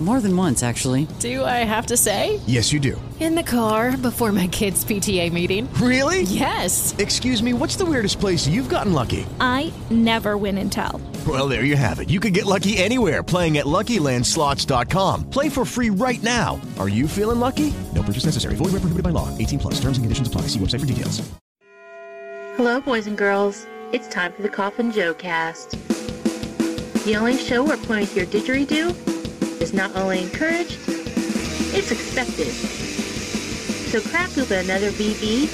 More than once, actually. Do I have to say? Yes, you do. In the car before my kids' PTA meeting. Really? Yes. Excuse me, what's the weirdest place you've gotten lucky? I never win and tell. Well, there you have it. You can get lucky anywhere playing at LuckyLandSlots.com. Play for free right now. Are you feeling lucky? No purchase necessary. Void where prohibited by law. 18 plus. Terms and conditions apply. See website for details. Hello, boys and girls. It's time for the Coffin Joe cast. The only show where pointing to your didgeridoo is not only encouraged, it's expected. So crack open another VB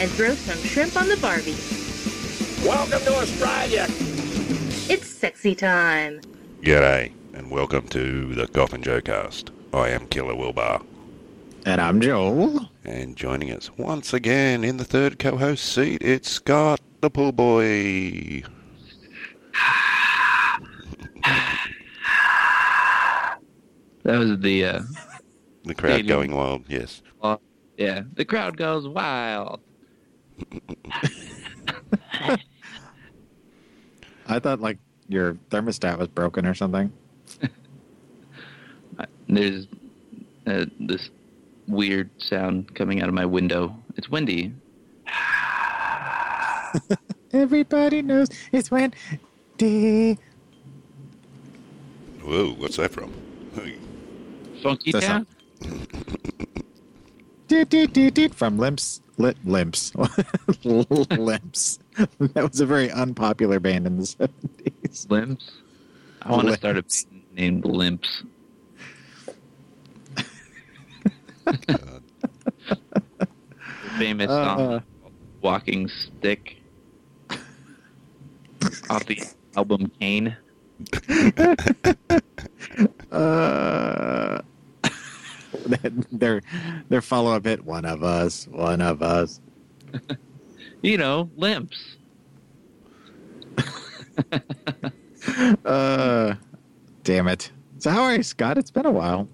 and throw some shrimp on the Barbie. Welcome to Australia. It's sexy time. G'day, and welcome to the Coffin Joe cast. I am Killer Wilbur, And I'm Joel. and joining us once again in the third co-host seat, it's Scott the pool boy. That was the uh, The crowd Stadium. going wild, yes. uh, yeah. The crowd goes wild. I thought like your thermostat was broken or something. There's uh, this weird sound coming out of my window. It's windy. Everybody knows it's windy. Whoa, what's that from? Funky That's town. From Limps. Lit, limps. limps. That was a very unpopular band in the 70s. Limps. I want to start a band named Limps. Famous Uh, song "Walking Stick" off the album Kane. Uh, their their follow up hit, One of Us, One of Us. You know, Limps. Uh, damn it. So, how are you, Scott? It's been a while.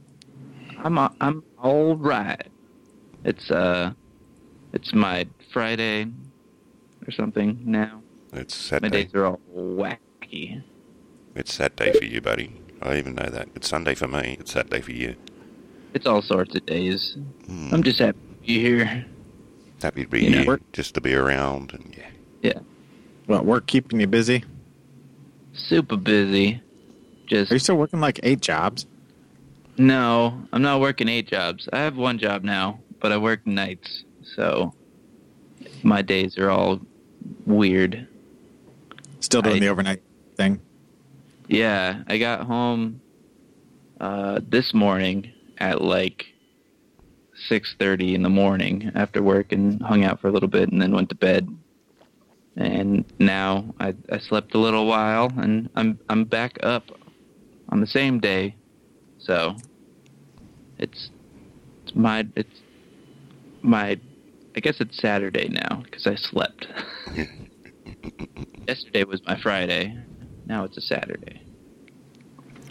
I'm a- I'm all right. It's uh, it's my Friday or something now. It's My Saturday. days are all wacky. It's Saturday for you, buddy. I even know that. It's Sunday for me. It's Saturday for you. It's all sorts of days. Hmm. I'm just happy to be here. Happy to be You here, we're- just to be around, and yeah. Yeah, What, work keeping you busy? super busy. Just Are you still working like eight jobs? no, I'm not working eight jobs. I have one job now, but I work nights, so my days are all weird. Still doing I- the overnight thing? Yeah, I got home uh, this morning at like six thirty in the morning after work and hung out for a little bit and then went to bed. And now I, I slept a little while and I'm I'm back up on the same day, so it's it's my it's my I guess it's Saturday now because I slept. Yesterday was my Friday. Now it's a Saturday.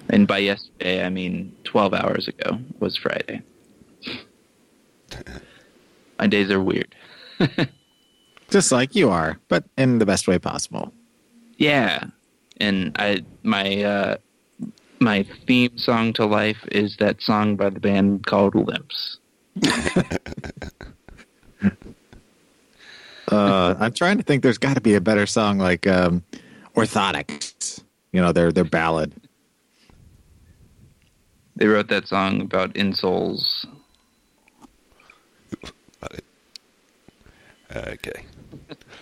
And by yesterday, I mean 12 hours ago was Friday. My days are weird. Just like you are, but in the best way possible. Yeah. And I my uh my theme song to life is that song by the band called Limps. Uh, I'm trying to think. There's got to be a better song like um, "Orthotics." You know, their their ballad. They wrote that song about insoles. Okay.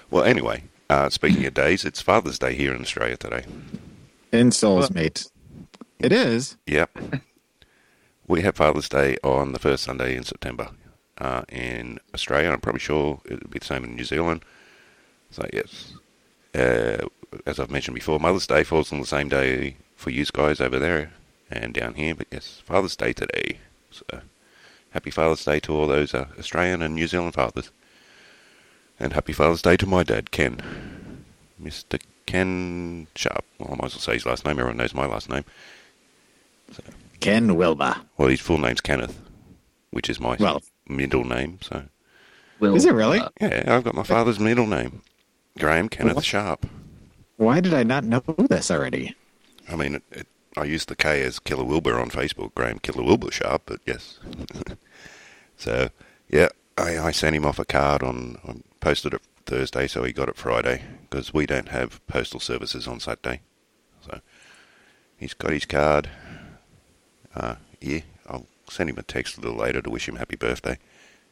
Well, anyway, uh, speaking of days, it's Father's Day here in Australia today. In Souls, mate. It is. Yep. we have Father's Day on the first Sunday in September uh, in Australia. I'm probably sure it'll be the same in New Zealand. So, yes. Uh, as I've mentioned before, Mother's Day falls on the same day for you guys over there and down here. But yes, Father's Day today. So, happy Father's Day to all those uh, Australian and New Zealand fathers. And happy Father's Day to my dad, Ken. Mr. Ken Sharp. Well, I might as well say his last name. Everyone knows my last name. Ken Wilba. Well, his full name's Kenneth, which is my Well- middle name. So Will, Is it really? uh, Yeah, I've got my father's middle name, Graham Kenneth What? Sharp. Why did I not know this already? I mean, it, it, I used the K as Killer Wilbur on Facebook, Graham Killer Wilbur Sharp, but yes. so, yeah, I, I sent him off a card on, posted it Thursday, so he got it Friday, because we don't have postal services on Saturday. So, he's got his card. Uh, yeah, I'll send him a text a little later to wish him happy birthday.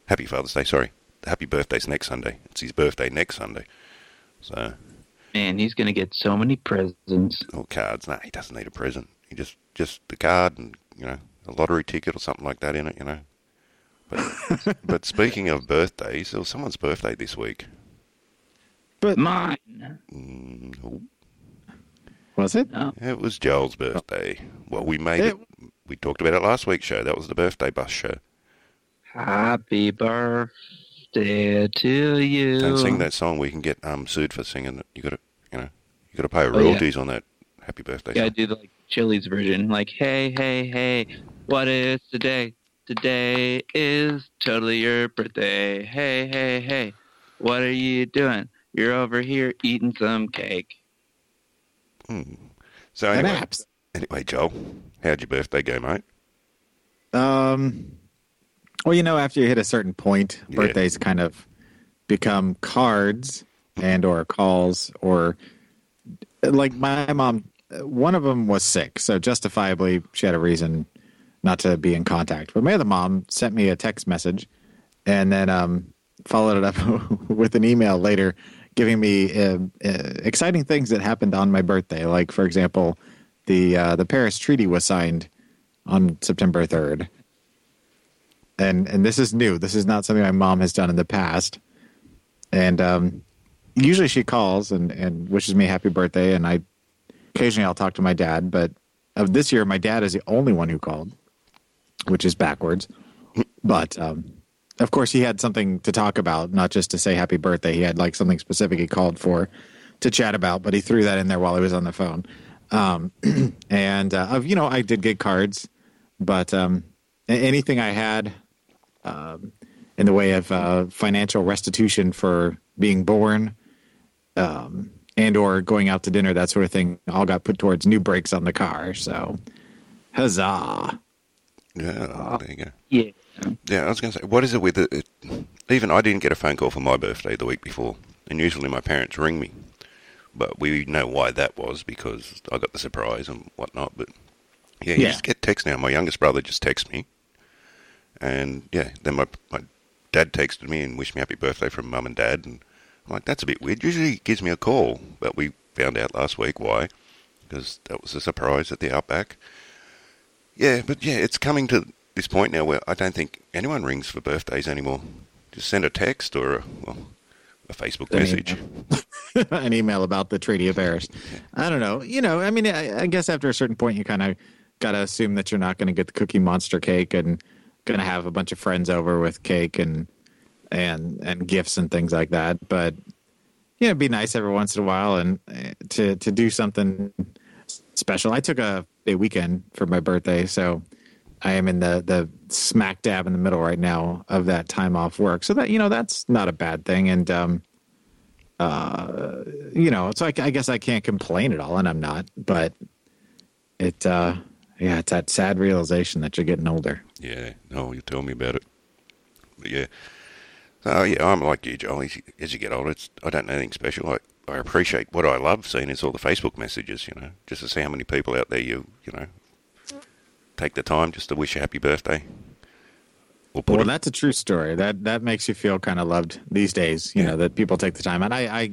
Happy Father's Day, sorry. Happy birthday's next Sunday. It's his birthday next Sunday. So, man, he's gonna get so many presents. or cards. No, he doesn't need a present. He just just the card and you know a lottery ticket or something like that in it. You know. But but speaking of birthdays, there was someone's birthday this week. But Mine. Mm, oh, was it? No. it was Joel's birthday. Well, we made it. It- We talked about it last week's show. That was the birthday bus show. Happy birthday to you. Don't sing that song. We can get um sued for singing it. You got to you know you got to pay Oh, yeah. royalties on that happy birthday. Yeah, I song. do the like Chili's version. Like, hey, hey, hey, what is today? Today is totally your birthday. Hey, hey, hey, what are you doing? You're over here eating some cake. So anyway, apps. anyway, Joel, how'd your birthday go, mate? Um, well, you know, after you hit a certain point, Yeah. birthdays kind of become cards and or calls or like my mom. One of them was sick, so justifiably she had a reason not to be in contact. But my other mom sent me a text message and then um, followed it up with an email later, giving me uh, uh, exciting things that happened on my birthday. Like, for example, the uh, the Paris Treaty was signed on September third, and and this is new. This is not something my mom has done in the past. And um, usually she calls and and wishes me happy birthday, and I occasionally I'll talk to my dad. But of this year, my dad is the only one who called, which is backwards. But um, of course, he had something to talk about, not just to say happy birthday. He had like something specific he called for to chat about, but he threw that in there while he was on the phone. Um, and uh, you know, I did get cards, but um, anything I had um, in the way of uh, financial restitution for being born, um, and or going out to dinner, that sort of thing, all got put towards new brakes on the car. So, huzzah! Yeah, there you go. Yeah. Yeah, I was going to say, what is it with it? it? Even I didn't get a phone call for my birthday the week before, and usually my parents ring me. But we know why that was because I got the surprise and whatnot. But yeah, you Yeah. just get text now. My youngest brother just texts me, and yeah, then my my dad texted me and wished me happy birthday from mum and dad, and I'm like, that's a bit weird. Usually he gives me a call, but we found out last week why, because that was a surprise at the Outback. Yeah, but yeah, it's coming to this point now where I don't think anyone rings for birthdays anymore. Just send a text or a, well, a Facebook An message. an email about the Treaty of Paris. I don't know. You know, I mean, I, I guess after a certain point, you kind of got to assume that you're not going to get the Cookie Monster cake and going to have a bunch of friends over with cake and and and gifts and things like that. But you know, it'd be nice every once in a while and uh, to to do something special. I took a, a weekend for my birthday, so I am in the the smack dab in the middle right now of that time off work. So that you know, that's not a bad thing. And um, uh, you know, so I, I guess I can't complain at all, and I'm not. But it, uh, yeah, it's that sad realization that you're getting older. Yeah, no, you tell me about it. But yeah, so yeah, I'm like you, Joel. As you, as you get older, it's, I don't know anything special. I, I appreciate what I love seeing is all the Facebook messages. You know, just to see how many people out there you you know take the time just to wish you happy birthday. Well, a- that's a true story. That that makes you feel kind of loved these days. You Yeah. know that people take the time, and I, I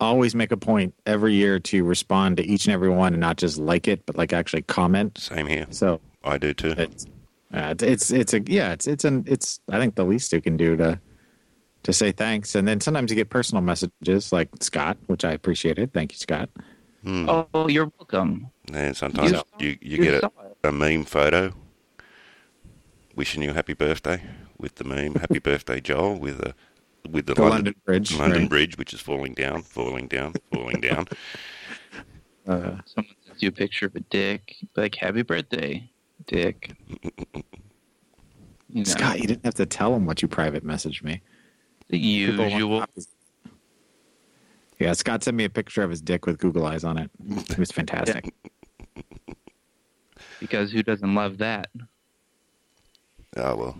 always make a point every year to respond to each and every one, and not just like it, but like actually comment. same here. So I do too. it's uh, it's it's a yeah, it's it's an it's I think the least you can do to to say thanks, and then sometimes you get personal messages like Scott, which I appreciated. Thank you, Scott. Oh, you're welcome. And sometimes You- you, you, you get a, a meme photo wishing you happy birthday with the meme "Happy Birthday, Joel" with the with the, The London Bridge, London right. Bridge, which is falling down, falling down, falling down. Uh, Someone sends you a picture of a dick, be like "Happy birthday, Dick." You know, Scott, you didn't have to tell him what you private messaged me. The usual. Yeah, Scott sent me a picture of his dick with Google eyes on it. It was fantastic. Because who doesn't love that? Oh well.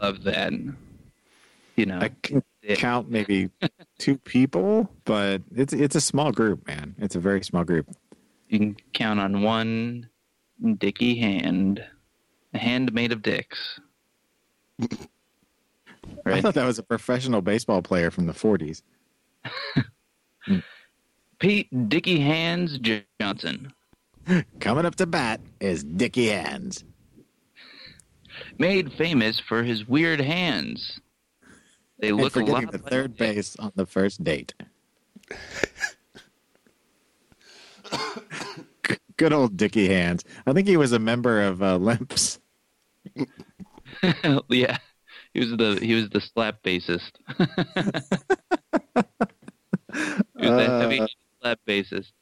Love that. You know. I can dick. count maybe two people, but it's it's a small group, man. It's a very small group. You can count on one dicky hand. A hand made of dicks. I thought that was a professional baseball player from the 40s. Pete Dicky Hands Johnson. Coming up to bat is Dicky Hands. Made famous for his weird hands. They And look for a getting lot the like third base on the first date. Good old Dickie Hands. I think he was a member of uh, Limps. yeah. He was the he was the slap bassist. he was the Uh. heavy slap bassist.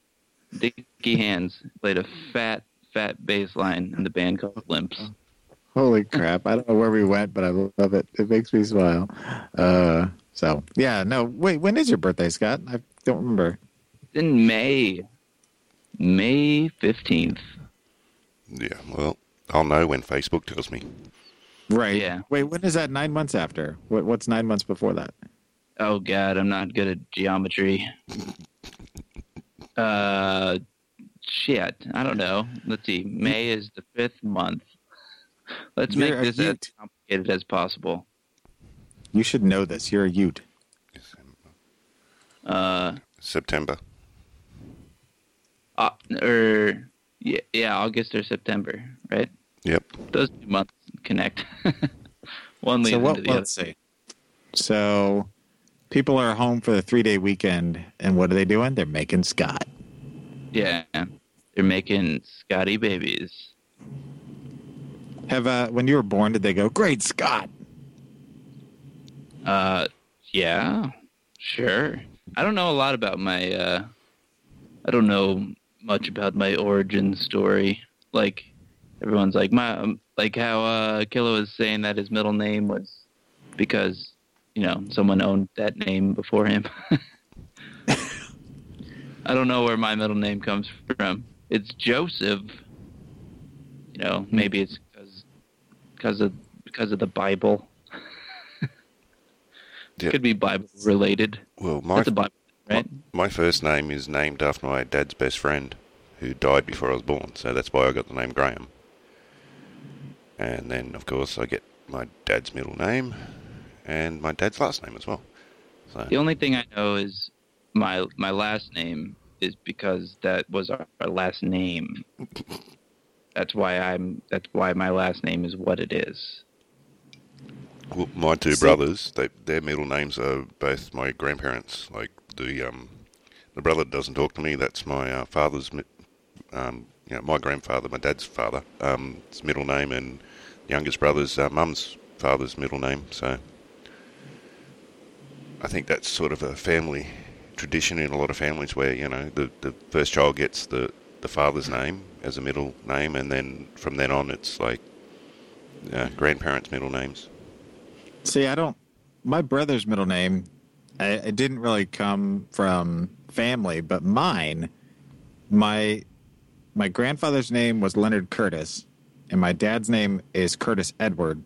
Dicky Hands played a fat, fat bass line in the band called Limps. Holy crap. I don't know where we went, but I love it. It makes me smile. Uh, so, yeah, no, wait, when is your birthday, Scott? I don't remember. In May. May fifteenth. Yeah. Well, I'll know when Facebook tells me. Right. Yeah. Wait, when is that nine months after? What, what's nine months before that? Oh god, I'm not good at geometry. Uh shit. I don't know. Let's see. May is the fifth month. Let's You're make a this as complicated as possible. You should know this. You're a Ute. Uh September. Uh, or yeah, yeah, August or September, right? Yep. Those two months connect. One leads So what, into the let's see. So people are home for the three day weekend, and what are they doing? They're making Scott. Yeah, they're making Scotty babies. Have uh, when you were born, did they go, "Great Scott"? Uh, yeah, sure. I don't know a lot about my. uh I don't know much about my origin story. Like everyone's like my um, like how uh Killa was saying that his middle name was because you know someone owned that name before him. I don't know where my middle name comes from. It's Joseph. You know, maybe it's because of because of the Bible. Yeah. Could be Bible related. Well, my Bible, right? my first name is named after my dad's best friend, who died before I was born. So that's why I got the name Graham. And then, of course, I get my dad's middle name and my dad's last name as well. So The only thing I know is my my last name is because that was our, our last name. That's why I'm. That's why my last name is what it is. Well, my two See- brothers, they, their middle names are both my grandparents. Like the um, the brother doesn't talk to me. That's my uh, father's, um, you know, my grandfather, my dad's father. Um, his middle name, and youngest brother's uh, mum's father's middle name. So I think that's sort of a family tradition in a lot of families where you know the the first child gets the the father's name as a middle name, and then from then on it's like uh, grandparents' middle names. See, I don't. My brother's middle name, I, it didn't really come from family, but mine, my my grandfather's name was Leonard Curtis, and my dad's name is Curtis Edward,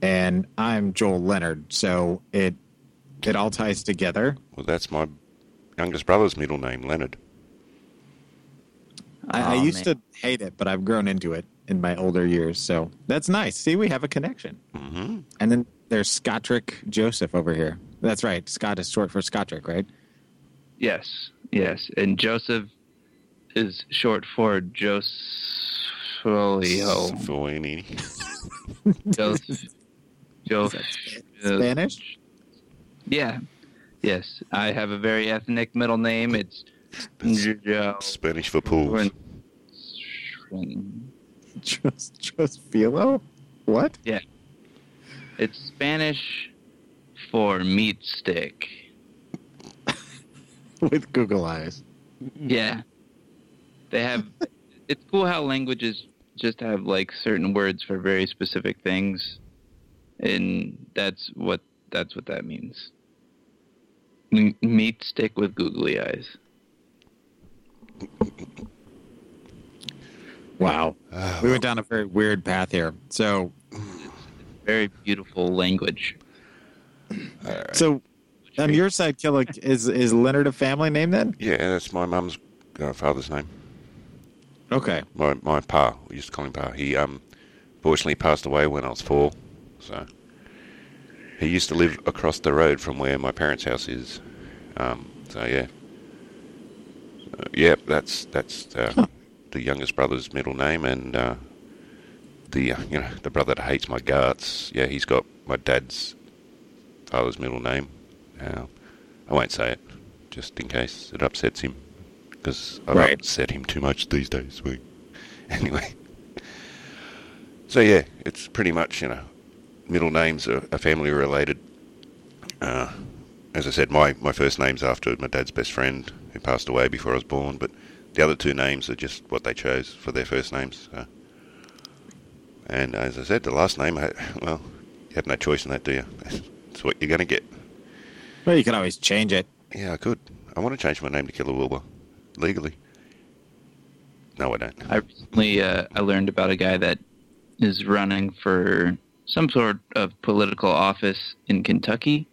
and I'm Joel Leonard. So it it all ties together. Well, that's my youngest brother's middle name, Leonard. I, I used man. to hate it, but I've grown into it in my older years. So that's nice. See, we have a connection. hmm And then there's Scottrick Joseph over here. That's right. Scott is short for Scottrick, right? Yes, yes, and Joseph is short for Josolio. Fellini. Joseph. Joseph. Spanish? Yeah. Yes, I have a very ethnic middle name. It's Jo. Spanish for pools. just filo. What? Yeah. It's Spanish for meat stick. With Google eyes. Yeah. They have it's cool how languages just have like certain words for very specific things. And that's what that's what that means. M- meat stick with googly eyes. Wow. we went down a very weird path here. So, Very beautiful language. so on your side, Killick, is is Leonard a family name then? Yeah, that's my mum's uh, father's name. Okay. My my pa, we used to call him pa. He um, fortunately passed away when I was four, so he used to live across the road from where my parents' house is. Um, so yeah, uh, yeah, that's that's uh, the youngest brother's middle name, and uh, the you know the brother that hates my guts. Yeah, he's got my dad's father's middle name. Uh, I won't say it, just in case it upsets him, because I've Right. upset him too much these days. We, anyway. So yeah, it's pretty much you know, middle names are, are family related. Uh, as I said, my, my first name's after my dad's best friend who passed away before I was born, but the other two names are just what they chose for their first names. So. And as I said, the last name, I- well, you have no choice in that, do you? That's what you're going to get. Well, you can always change it. Yeah, I could. I want to change my name to Killer Wilbur, legally. No, I don't. I recently uh, I learned about a guy that is running for some sort of political office in Kentucky,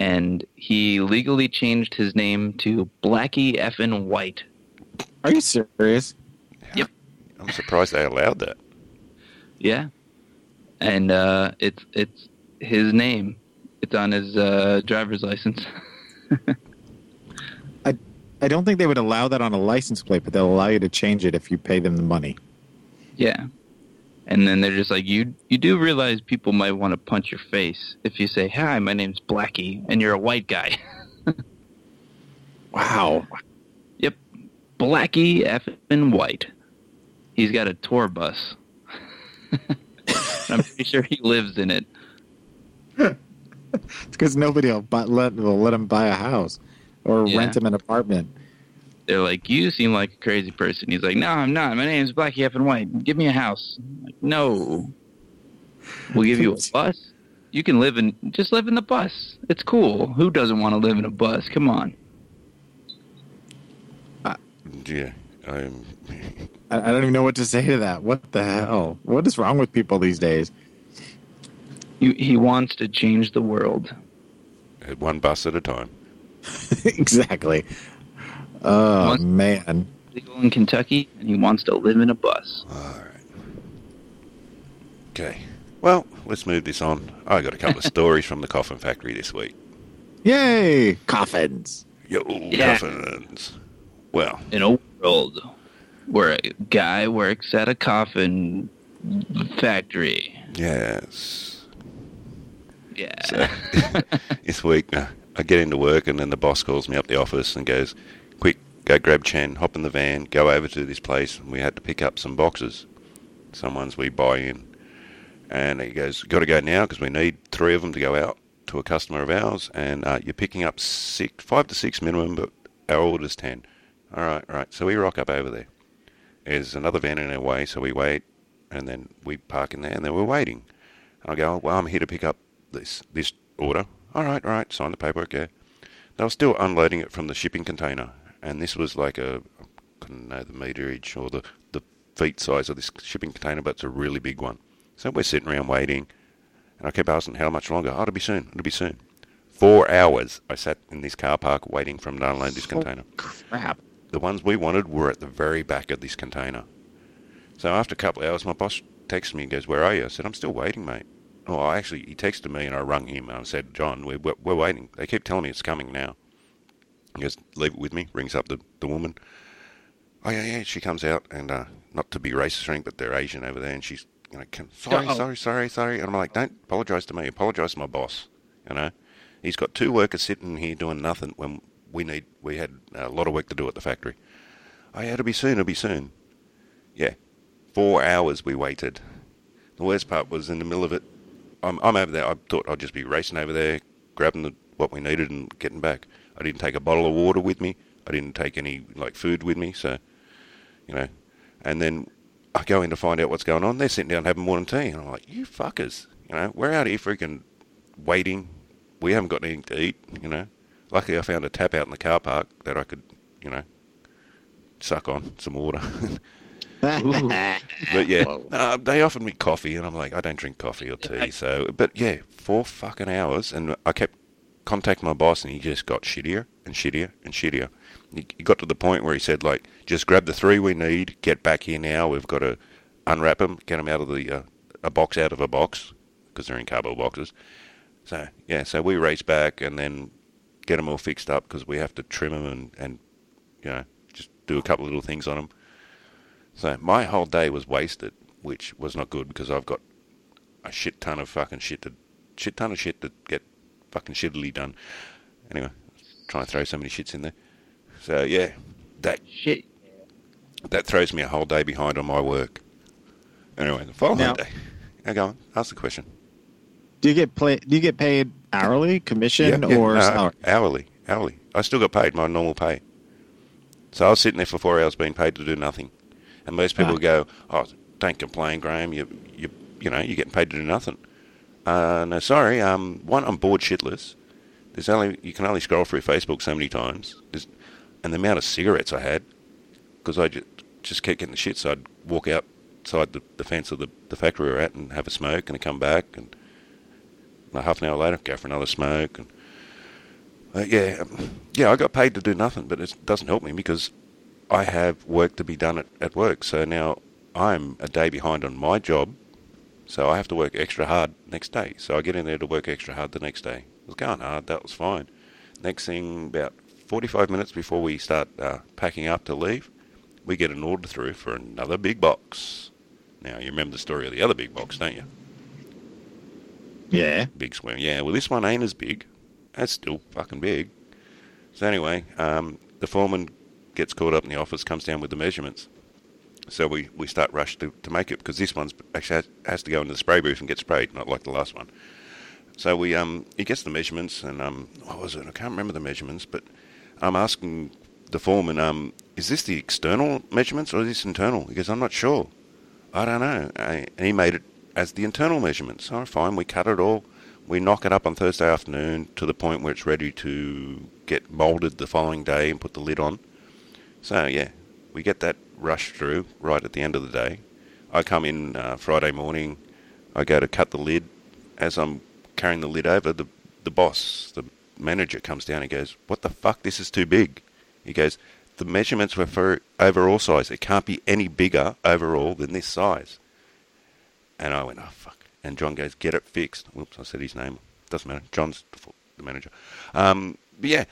and he legally changed his name to Blackie Effin White. Are you serious? Yep. I'm surprised they allowed that. Yeah, and uh, it's it's his name. It's on his uh, driver's license. I don't think they would allow that on a license plate, but they'll allow you to change it if you pay them the money. yeah, and then they're just like, you you do realize people might want to punch your face if you say, "Hi, my name's Blackie," and you're a white guy. Wow. Yep. Blackie effing White. He's got a tour bus. I'm pretty sure he lives in it. It's because nobody will, buy, let, will let him buy a house or Yeah. rent him an apartment. They're like, you seem like a crazy person. He's like, no, I'm not. My name's Blackie effing White. Give me a house. I'm like, no. We'll give you a bus. You can live in, just live in the bus. It's cool. Who doesn't want to live in a bus? Come on. Yeah. Um, I, I don't even know what to say to that. What the hell? What is wrong with people these days? You, he wants to change the world. one bus at a time. exactly. Oh, man. Legal in Kentucky, and he wants to live in a bus. All right. Okay. Well, let's move this on. I got a couple of stories from the coffin factory this week. Yay! Coffins. Yo, Yeah. coffins. Well, in a world where a guy works at a coffin factory. yes. Yeah. So, this week, uh, I get into work, and then the boss calls me up the office and goes, "Quick, go grab Chen, hop in the van, go over to this place." And we had to pick up some boxes, some ones we buy in. And he goes, "Got to go now because we need three of them to go out to a customer of ours, and uh, you're picking up six, five to six minimum, but our order's ten. All right, right. So we rock up over there. There's another van in our way, so we wait, and then we park in there, and then we're waiting. I go, well, I'm here to pick up this this order. All right, all right. Sign the paperwork. Yeah. They were still unloading it from the shipping container, and this was like a I couldn't know the meterage or the the feet size of this shipping container, but it's a really big one. So we're sitting around waiting, and I kept asking how much longer. Oh, it'll be soon. It'll be soon. Four hours I sat in this car park waiting for them to unload this container. Crap. The ones we wanted were at the very back of this container. So after a couple of hours, my boss texted me and goes, "Where are you?" I said, "I'm still waiting, mate." Oh, actually, he texted me and I rung him and I said, "John, we're, we're waiting. They keep telling me it's coming now." He goes, "Leave it with me." Rings up the, the woman. Oh yeah, yeah. She comes out and uh, not to be racist or anything, but they're Asian over there, and she's you know, can, sorry, Uh-oh. sorry, sorry, sorry. And I'm like, don't apologise to me. Apologise to my boss. You know, he's got two workers sitting here doing nothing when we need we had a lot of work to do at the factory. Oh yeah, it'll be soon. It'll be soon. Yeah, four hours we waited. The worst part was in the middle of it. I'm, I'm over there. I thought I'd just be racing over there, grabbing the, what we needed and getting back. I didn't take a bottle of water with me. I didn't take any like food with me. So, you know, and then I go in to find out what's going on. They're sitting down having morning tea, and I'm like, you fuckers, you know, we're out here freaking waiting. We haven't got anything to eat, you know. luckily I found a tap out in the car park that I could, you know, suck on some water. but yeah, uh, they offered me coffee, and I'm like, I don't drink coffee or tea. So, but yeah, four fucking hours, and I kept contacting my boss, and he just got shittier and shittier and shittier. He, he got to the point where he said, like, just grab the three we need, get back here now. We've got to unwrap them, get them out of the uh, a box out of a box because they're in cardboard boxes. So yeah, so we race back and then get them all fixed up because we have to trim them and and you know just do a couple of little things on them. So my whole day was wasted, which was not good because I've got a shit ton of fucking shit to shit ton of shit to get fucking shittily done. Anyway, trying to throw so many shits in there. So yeah, that Shit. that throws me a whole day behind on my work. Anyway, the following Now- day. Now go on, ask the question. Do you get play? Do you get paid hourly, commission, or no, hourly, hourly. I still got paid my normal pay. So I was sitting there for four hours being paid to do nothing, and most people Ah. go, "Oh, don't complain, Graham. You, you, you know, you're getting paid to do nothing." Uh, no, sorry. Um, one, I'm bored shitless. There's only you can only scroll through Facebook so many times. There's, and the amount of cigarettes I had, because I just, just kept getting the shit. So I'd walk outside the, the fence of the, the factory we we're at and have a smoke, and I'd come back, and half an hour later, go for another smoke, and uh, yeah, um, yeah, I got paid to do nothing, but it doesn't help me because I have work to be done at, at work. So now I'm a day behind on my job, so I have to work extra hard next day. So I get in there to work extra hard the next day. It was going hard, that was fine. Next thing, about 45 minutes before we start uh, packing up to leave, we get an order through for another big box. Now, you remember the story of the other big box, don't you? Yeah. big swim. Yeah, well, this one ain't as big. That's still fucking big. So anyway, um, the foreman gets called up in the office, comes down with the measurements. So we, we start rush to, to make it because this one's actually has, has to go into the spray booth and get sprayed, not like the last one. So we um he gets the measurements and um what was it? I can't remember the measurements, but I'm asking the foreman um is this the external measurements or is this internal? He goes I'm not sure. I don't know. I, and he made it as the internal measurements. Right, fine. We cut it all. We knock it up on Thursday afternoon to the point where it's ready to get moulded the following day and put the lid on. So yeah, we get that rush through right at the end of the day. I come in uh, Friday morning. I go to cut the lid. As I'm carrying the lid over, the the boss, the manager, comes down and goes, "What the fuck? This is too big." He goes, "The measurements were for overall size. It can't be any bigger overall than this size." And I went, "Oh fuck!" And John goes, "Get it fixed." Whoops, I said his name. Doesn't matter. John's the manager. Um, but yeah,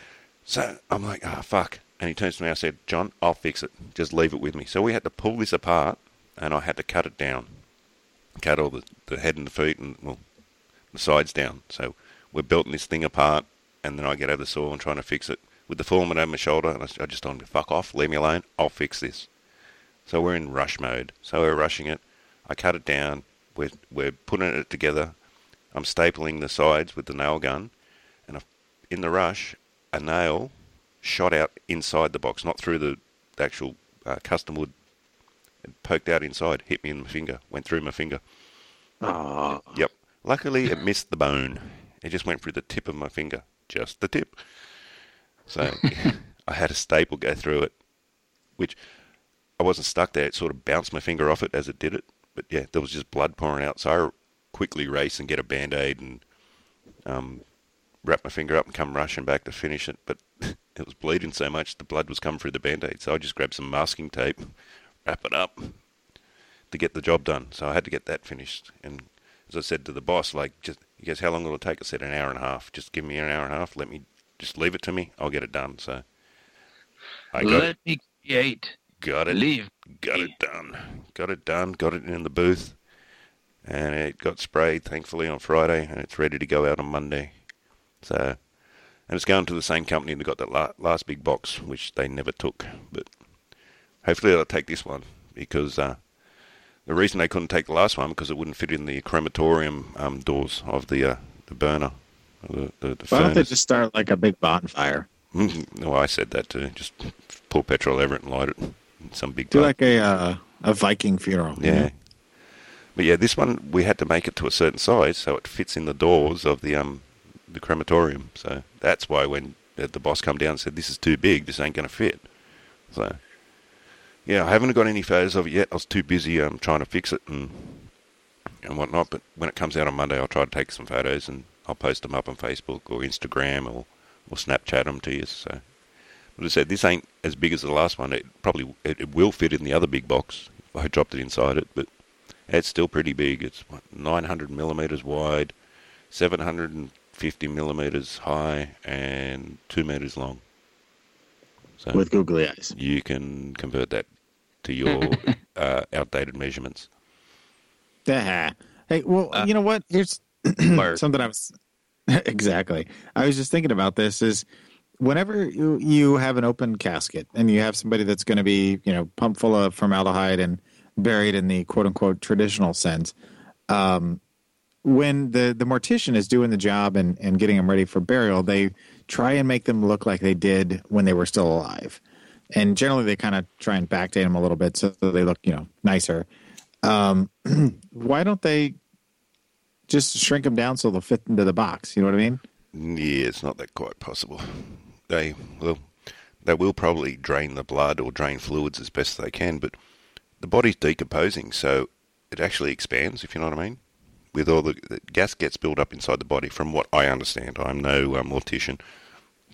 so I'm like, "Ah fuck." And he turns to me. And I said, "John, I'll fix it. Just leave it with me." So we had to pull this apart, and I had to cut it down, cut all the, the head and the feet, and well, the sides down. So we're belting this thing apart, and then I get over the saw and trying to fix it with the foreman over my shoulder. And I, I just told him fuck off, leave me alone. I'll fix this. So we're in rush mode. So we're rushing it. I cut it down. We're we're putting it together. I'm stapling the sides with the nail gun, and I, in the rush, a nail shot out inside the box, not through the, actual uh, custom wood. It poked out inside, hit me in my finger, went through my finger. Yep. Luckily, it missed the bone. It just went through the tip of my finger, just the tip. So I had a staple go through it, which I wasn't stuck there. It sort of bounced my finger off it as it did it. But yeah, there was just blood pouring out. So I quickly race and get a band aid and um, wrap my finger up and come rushing back to finish it. But it was bleeding so much, the blood was coming through the band aid. So I just grabbed some masking tape, wrap it up to get the job done. So I had to get that finished. And as I said to the boss, like, just he goes, "How long will it take?" I said, "An hour and a half. Just give me an hour and a half. Let me just leave it to me. I'll get it done." So I got Let it, me create. got it, Leave. got it done, got it done, got it in the booth, and it got sprayed thankfully on Friday, and it's ready to go out on Monday. So, and it's going to the same company that got that la- last big box, which they never took, but hopefully they'll take this one because. Uh, the reason they couldn't take the last one because it wouldn't fit in the crematorium um, doors of the uh, the burner, the the, the Why don't they just start like a big bonfire? Mhm. well, I said that too. Just pour petrol over it and light it. in Some big Do like a uh, a Viking funeral. yeah. know? But yeah, this one we had to make it to a certain size so it fits in the doors of the um the crematorium. So that's why when the boss come down and said, "This is too big. This ain't going to fit." So, yeah, I haven't got any photos of it yet. I was too busy um, trying to fix it and and whatnot. But when it comes out on Monday, I'll try to take some photos and I'll post them up on Facebook or Instagram or or Snapchat them to you. So, but I said this ain't as big as the last one. It probably it, it will fit in the other big box if I dropped it inside it, but it's still pretty big. It's what, 900 millimeters wide, 750 millimeters high, and two meters long. So With googly eyes. you can convert that to your uh, outdated measurements. Ah. Hey, well, Uh, you know what? Here's something I was exactly. I was just thinking about this. Is whenever you you have an open casket and you have somebody that's going to be you know pumped full of formaldehyde and buried in the quote unquote traditional sense, um, when the the mortician is doing the job and and getting them ready for burial, they try and make them look like they did when they were still alive. And generally, they kind of try and backdate them a little bit so they look, you know, nicer. Um, why don't they just shrink them down so they'll fit into the box? You know what I mean? Yeah, it's not that quite possible. They well, they will probably drain the blood or drain fluids as best they can, but the body's decomposing, so it actually expands. If you know what I mean. With all the, the gas gets built up inside the body, from what I understand. I'm no um, mortician,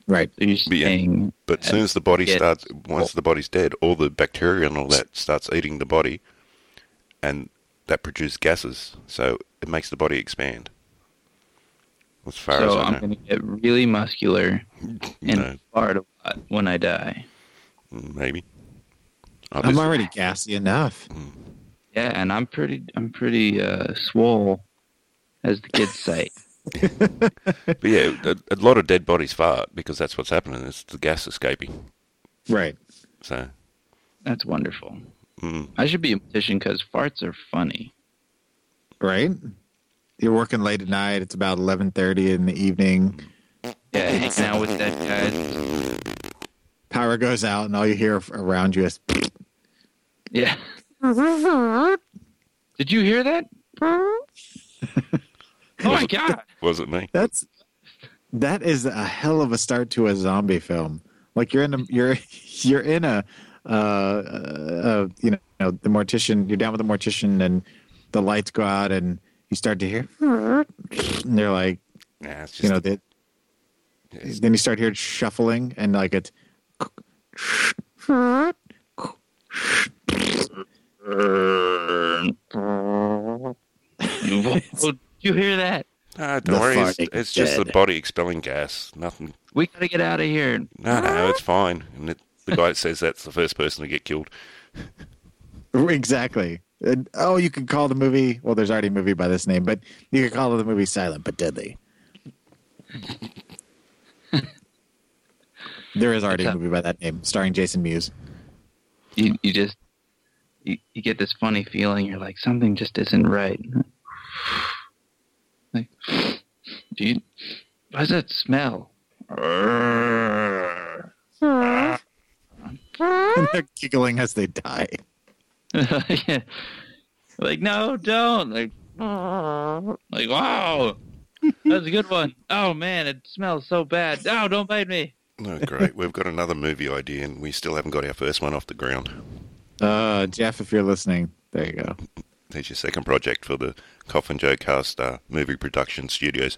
Right. So you're But yeah, saying but as soon as the body get- starts, once the body's dead, all the bacteria and all that starts eating the body, and that produces gases. So it makes the body expand. As far as so I I'm going to get really muscular and No. fart a lot when I die. Mm, maybe. Oh, I'm already gassy enough. Yeah, and I'm pretty I'm pretty uh, swole, as the kids say. But yeah, a, a lot of dead bodies fart because that's what's happening. It's the gas escaping. Right. So That's wonderful. mm, I should be a magician because farts are funny. Right. You're working late at night. It's about 11:30 in the evening. Yeah, hanging out with that guy. Power goes out, and all you hear around you is Yeah. Did you hear that? oh my god! was it me? That's that is a hell of a start to a zombie film. Like you're in a you're you're in a uh, uh you know the mortician. You're down with the mortician, and the lights go out, and you start to hear, and they're like, Nah, it's just you know, they, it's- then you start hearing shuffling, and like it's. Did you hear that? Ah, The don't worry. It's, it's just the body expelling gas. Nothing. We gotta get out of here. No, no, it's fine. And it, the guy that says that's the first person to get killed. Exactly. And, oh, you could call the movie. Well, there's already a movie by this name, but you could call the movie "Silent but Deadly." there is already a movie by that name, starring Jason Mewes. You you just you, you get this funny feeling. You're like something just isn't right. Like, do you? What does that smell? and they're giggling as they die. yeah. Like no, don't. Like, like wow, that's a good one. Oh man, it smells so bad. No, don't bite me. Oh, great. We've got another movie idea, and we still haven't got our first one off the ground. Uh, Jeff, if you're listening, there you go. There's your second project for the Coffin Joe Cast uh, movie production studios.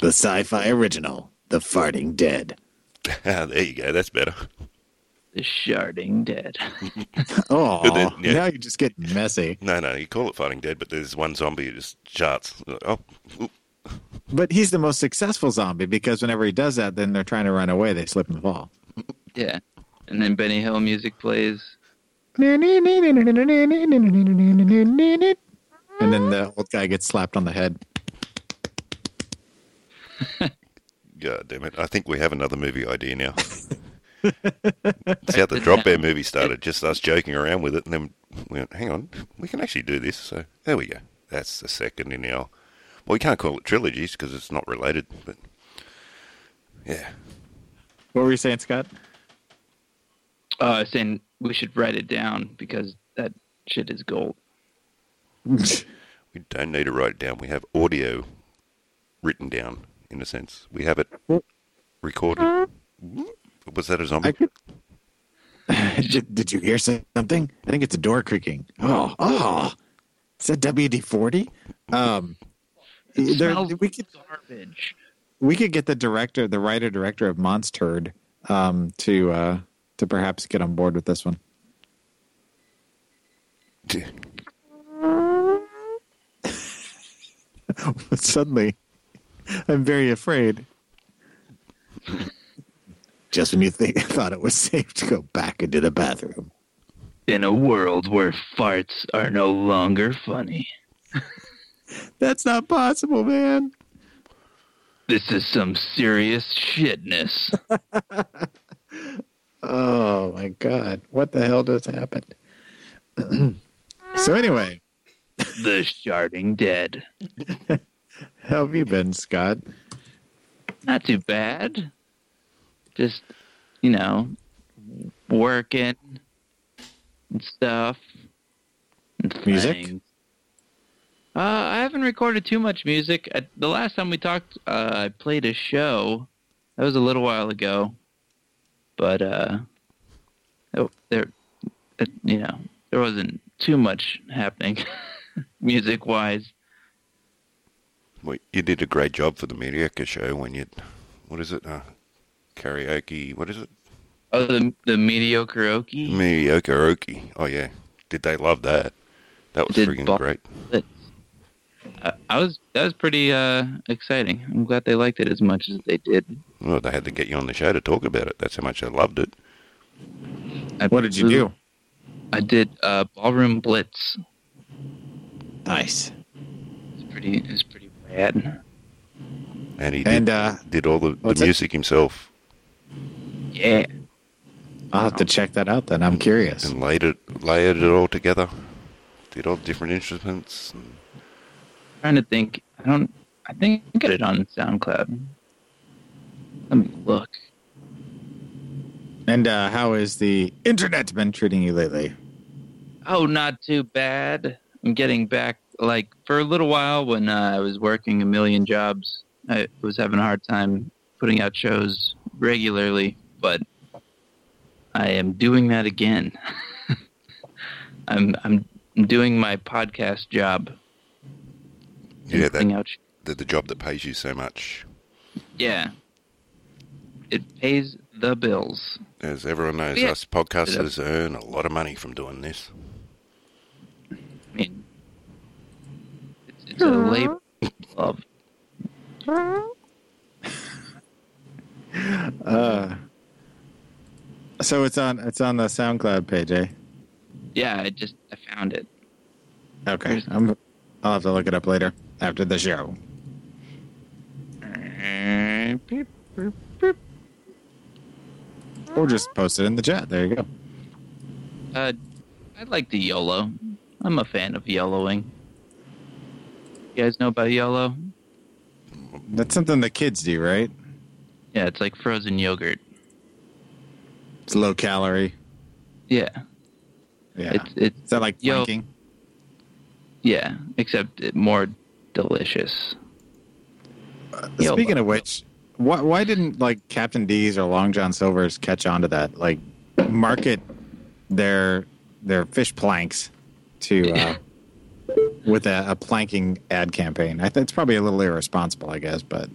The sci-fi original, The Farting Dead. Ah, there you go. That's better. The sharding dead. Oh, yeah. now you just get messy. No, no, you call it Fighting Dead, but there's one zombie who just charts. Oh, oop. But he's the most successful zombie because whenever he does that, then they're trying to run away. They slip and fall. Yeah. And then Benny Hill music plays. And then the old guy gets slapped on the head. God damn it. I think we have another movie idea now. See how the Drop Bear movie started, just us joking around with it, and then we went, hang on, we can actually do this. So there we go. That's the second in our. Well, we can't call it trilogies because it's not related, but yeah. What were you saying, Scott? Uh, saying we should write it down because that shit is gold. We don't need to write it down. We have audio written down, in a sense. We have it recorded. Was that a zombie? Could. did, did you hear something? I think it's a door creaking. Oh, oh, is that WD forty? Um, there, we could garbage. we could get the director, the writer director of Monster, um, to uh, to perhaps get on board with this one. But suddenly, I'm very afraid. Just when you think thought it was safe to go back into the bathroom. In a world where farts are no longer funny. That's not possible, man. This is some serious shitness. Oh my god, what the hell just happened? so anyway, the sharding dead. how have you been, Scott? Not too bad. Just, you know, working and stuff. And Music? things. Uh, I haven't recorded too much music. I, the last time we talked, uh, I played a show. That was a little while ago. But, uh, oh, there, it, you know, there wasn't too much happening music wise. Well, you did a great job for the Mediocre show when you, what is it? Uh, karaoke. What is it? Oh, the the mediocre okie. Mediocre Okie. Oh yeah. Did they love that? That was freaking great. But I, I was that was pretty uh, exciting. I'm glad they liked it as much as they did. Well, they had to get you on the show to talk about it. That's how much they loved it. I, What did you do? I did uh, ballroom blitz. Nice. It's pretty. It's pretty rad. And he did, And uh, did all the, the what's it? music himself Yeah. I'll have to check that out. Then I'm curious. and laid it, layered it all together. Did all the different instruments. And trying to think. I don't. I think I got it on SoundCloud. Let me look. And uh, how is the internet been treating you lately? Oh, not too bad. I'm getting back. Like for a little while, when uh, I was working a million jobs, I was having a hard time putting out shows regularly. But I am doing that again. I'm I'm doing my podcast job. And yeah, putting that, out. the, the job that pays you so much. Yeah. It pays the bills. As everyone knows, Yeah. us podcasters earn a lot of money from doing this. I mean, it's, it's a labor of Uh, so it's on it's on the SoundCloud page, eh? yeah. I just I found it. Okay, I'm, I'll have to look it up later after the show. Or just post it in the chat. There you go. Uh, I like the YOLO. I'm a fan of YOLOing. You guys know about YOLO? That's something the kids do, right? Yeah, it's like frozen yogurt. It's low calorie. Yeah, Yeah. it's it's Is that like Yo. yeah, except it more delicious. Yo. Speaking of which, why, why didn't like Captain D's or Long John Silver's catch on to that? Like, market their their fish planks to uh, with a, a planking ad campaign. I think it's probably a little irresponsible, I guess, but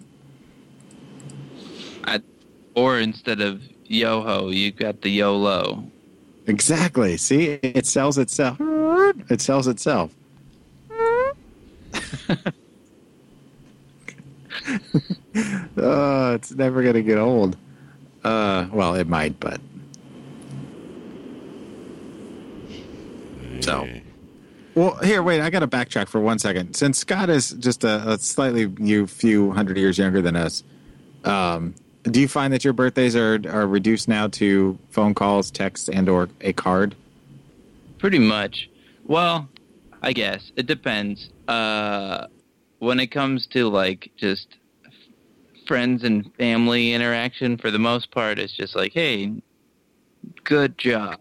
I, or instead of YoHo, you got the YOLO. exactly. See, it sells itself. It sells itself. oh, it's never gonna get old. Uh, well, it might, but So- Well, here, wait. I got to backtrack for one second. Since Scott is just a, a slightly you few hundred years younger than us, um, do you find that your birthdays are are reduced now to phone calls, texts, and or a card? Pretty much. Well, I guess it depends. Uh, when it comes to like just friends and family interaction, for the most part, it's just like, "Hey, good job.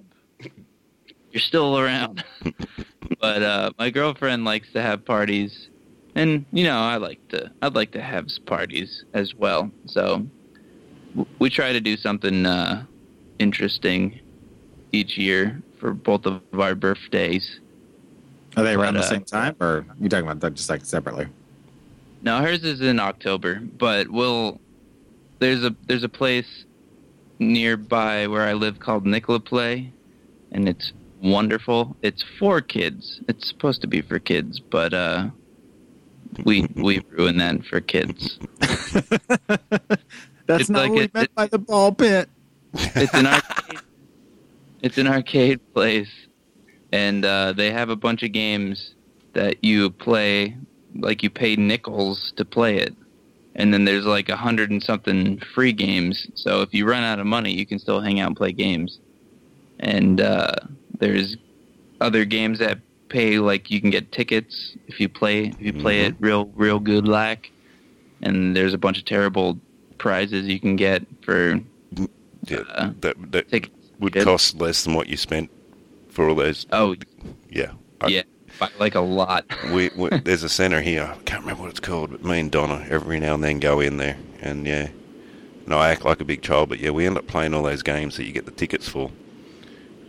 You're still around." but uh, my girlfriend likes to have parties, and you know, I like to. I'd like to have parties as well. So we try to do something uh, interesting each year for both of our birthdays. Are they around But, the uh, same time, or are you talking about them just like separately? No, hers is in October, but we'll there's a there's a place nearby where I live called Nickel-A-Play, and it's wonderful. It's for kids. It's supposed to be for kids, but uh, we we ruin that for kids. That's It's not like what we it- meant it- by the ball pit. It's an arcade. it's an arcade place, and uh, they have a bunch of games that you play, like you pay nickels to play it, and then there's like a hundred and something free games. So if you run out of money, you can still hang out and play games. And uh, there's other games that pay, like you can get tickets if you play if you play it real real good lack. And there's a bunch of terrible prizes you can get for Yeah, Uh, that that tickets. would cost less than what you spent for all those. Oh, Yeah. I- yeah, by like a lot. we, we there's a centre here. I can't remember what it's called, but me and Donna every now and then go in there, and yeah, and I act like a big child, but yeah, we end up playing all those games that you get the tickets for.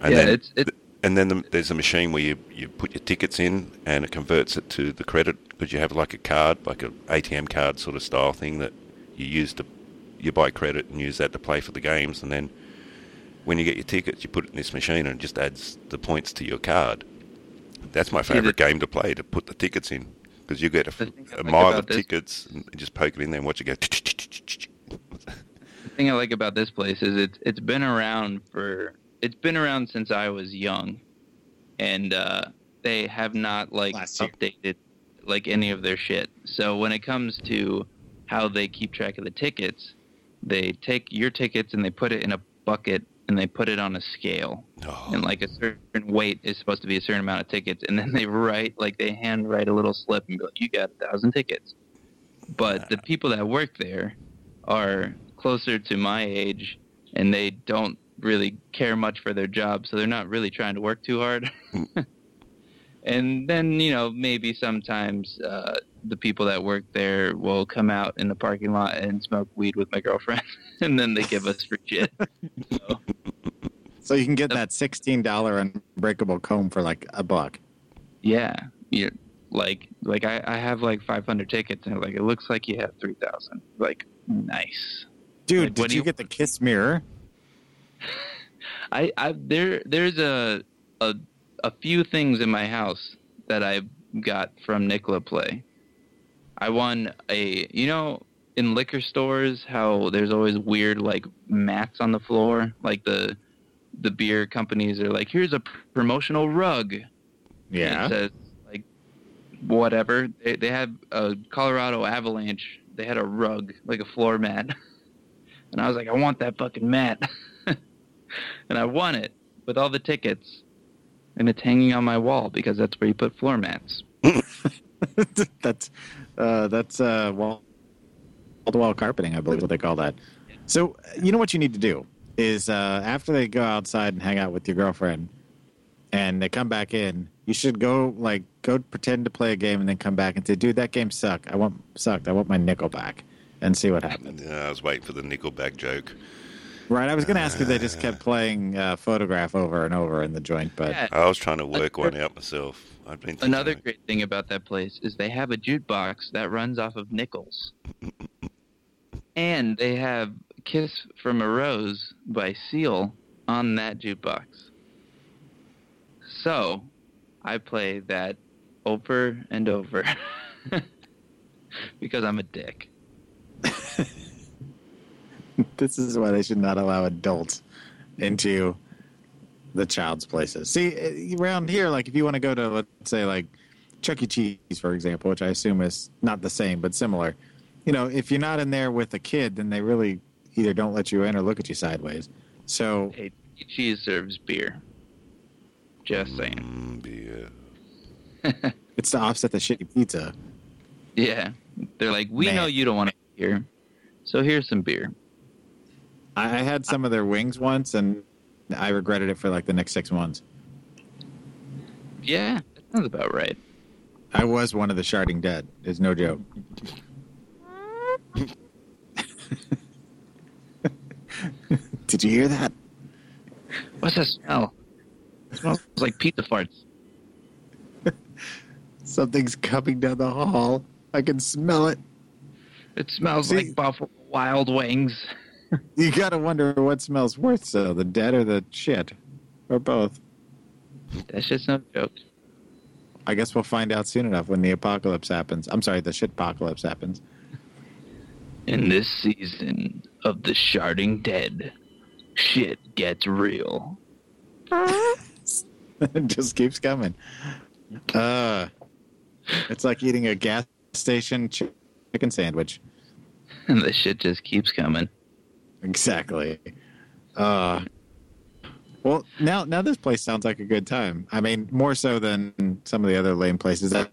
And Yeah, then, it's- it- and then the, there's a machine where you, you put your tickets in, and it converts it to the credit because you have like a card, like a ATM card sort of style thing that you use to you buy credit and use that to play for the games, and then when you get your tickets, you put it in this machine, and it just adds the points to your card. That's my the- favourite game to play to put the tickets in because you get a, The thing I a like mile about of this- tickets and just poke it in there and watch it go. The thing I like about this place is it's it's been around for it's been around since I was young, and uh, they have not like Last updated like any of their shit. So when it comes to how they keep track of the tickets, they take your tickets and they put it in a bucket and they put it on a scale. Oh, and like a certain weight is supposed to be a certain amount of tickets, and then they write like they hand write a little slip and be like, "You got a thousand tickets." But the people that work there are closer to my age, and they don't really care much for their job, so they're not really trying to work too hard. and then you know maybe sometimes uh, the people that work there will come out in the parking lot and smoke weed with my girlfriend, and then they give us free shit. So, So you can get that sixteen dollar unbreakable comb for like a buck. Yeah, you like like I, I have like 500 tickets and like it looks like you have 3,000. Like nice. Dude, Like, did you, you- get the kiss mirror? I I there there's a a a few things in my house that I got from Nickel-A-Play. I won a you know in liquor stores how there's always weird like mats on the floor like the the beer companies are like here's a promotional rug Yeah. It says like whatever. They they had a Colorado Avalanche. They had a rug, like a floor mat, and I was like, I want that fucking mat, and I won it with all the tickets, and it's hanging on my wall because that's where you put floor mats. that's uh, that's uh, wall to wall carpeting, I believe what they call that. So you know what you need to do is uh, after they go outside and hang out with your girlfriend, and they come back in, you should go like go pretend to play a game and then come back and say, "Dude, that game sucked. I want sucked. I want my nickel back," and see what happens. Yeah, I was waiting for the nickel back joke. Right? I was going to ask if they just kept playing uh, photograph over and over in the joint, but Yeah. I was trying to work one out myself. I've been Another like, great thing about that place is they have a jukebox that runs off of nickels. and they have Kiss from a Rose by Seal on that jukebox. So, I play that over and over because I'm a dick. this is why they should not allow adults into the child's places. See, eh, around here, like if you want to go to, let's say, like Chuck E. Cheese, for example, which I assume is not the same but similar. You know, if you're not in there with a kid, then they really either don't let you in or look at you sideways. So Hey, Cheese serves beer. Just saying. mm, yeah. it's to offset the shitty pizza. Yeah. They're like, we Man. know you don't want to be here, so here's some beer. I, I had some of their wings once, and I regretted it for like the next six months. Yeah, that sounds about right. I was one of the sharding dead. Is no joke. Did you hear that? What's that smell? It smells like pizza farts. Something's coming down the hall. I can smell it. It smells See- like Buffalo Wild Wings. You gotta wonder what smells worse, though, the dead or the shit, or both. That's just no joke. I guess we'll find out soon enough when the apocalypse happens. I'm sorry, the shit apocalypse happens. In this season of the Sharding Dead, shit gets real. it just keeps coming. Uh, it's like eating a gas station chicken sandwich. And the shit just keeps coming. Exactly. Uh, well, now now this place sounds like a good time. I mean, more so than some of the other lame places. I,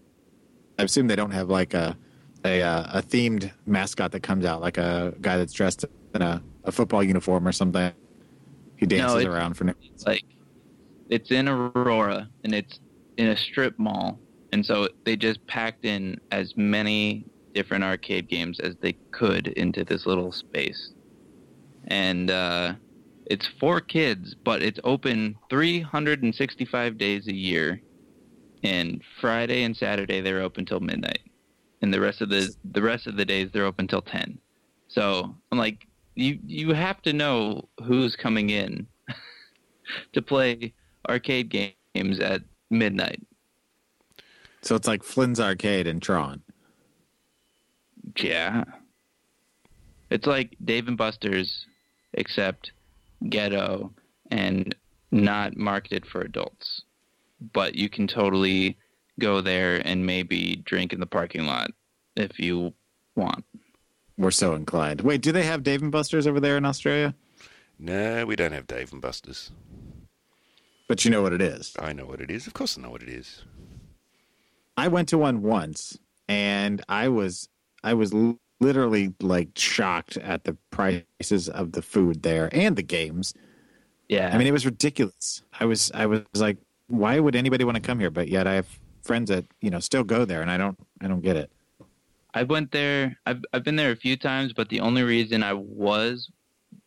I assume they don't have like a a uh, a themed mascot that comes out, like a guy that's dressed in a, a football uniform or something. He dances it's- around for no like it's in Aurora and it's in a strip mall, and so they just packed in as many different arcade games as they could into this little space. And uh, it's for kids, but it's open 365 days a year. And Friday and Saturday they're open till midnight, and the rest of the the rest of the days they're open till 10. So I'm like, you you have to know who's coming in to play arcade games at midnight. So it's like Flynn's Arcade and Tron. Yeah. It's like Dave and Buster's, except ghetto and not marketed for adults. But you can totally go there and maybe drink in the parking lot if you want. We're so inclined. Wait, do they have Dave and Buster's over there in Australia? No, we don't have Dave and Buster's. But you know what it is. I know what it is. Of course, I know what it is. I went to one once, and I was I was l- literally like shocked at the prices of the food there and the games. Yeah. I mean, it was ridiculous. I was I was like, why would anybody want to come here? But yet I have friends that you know still go there, and I don't I don't get it. I went there. I've I've been there a few times, but the only reason I was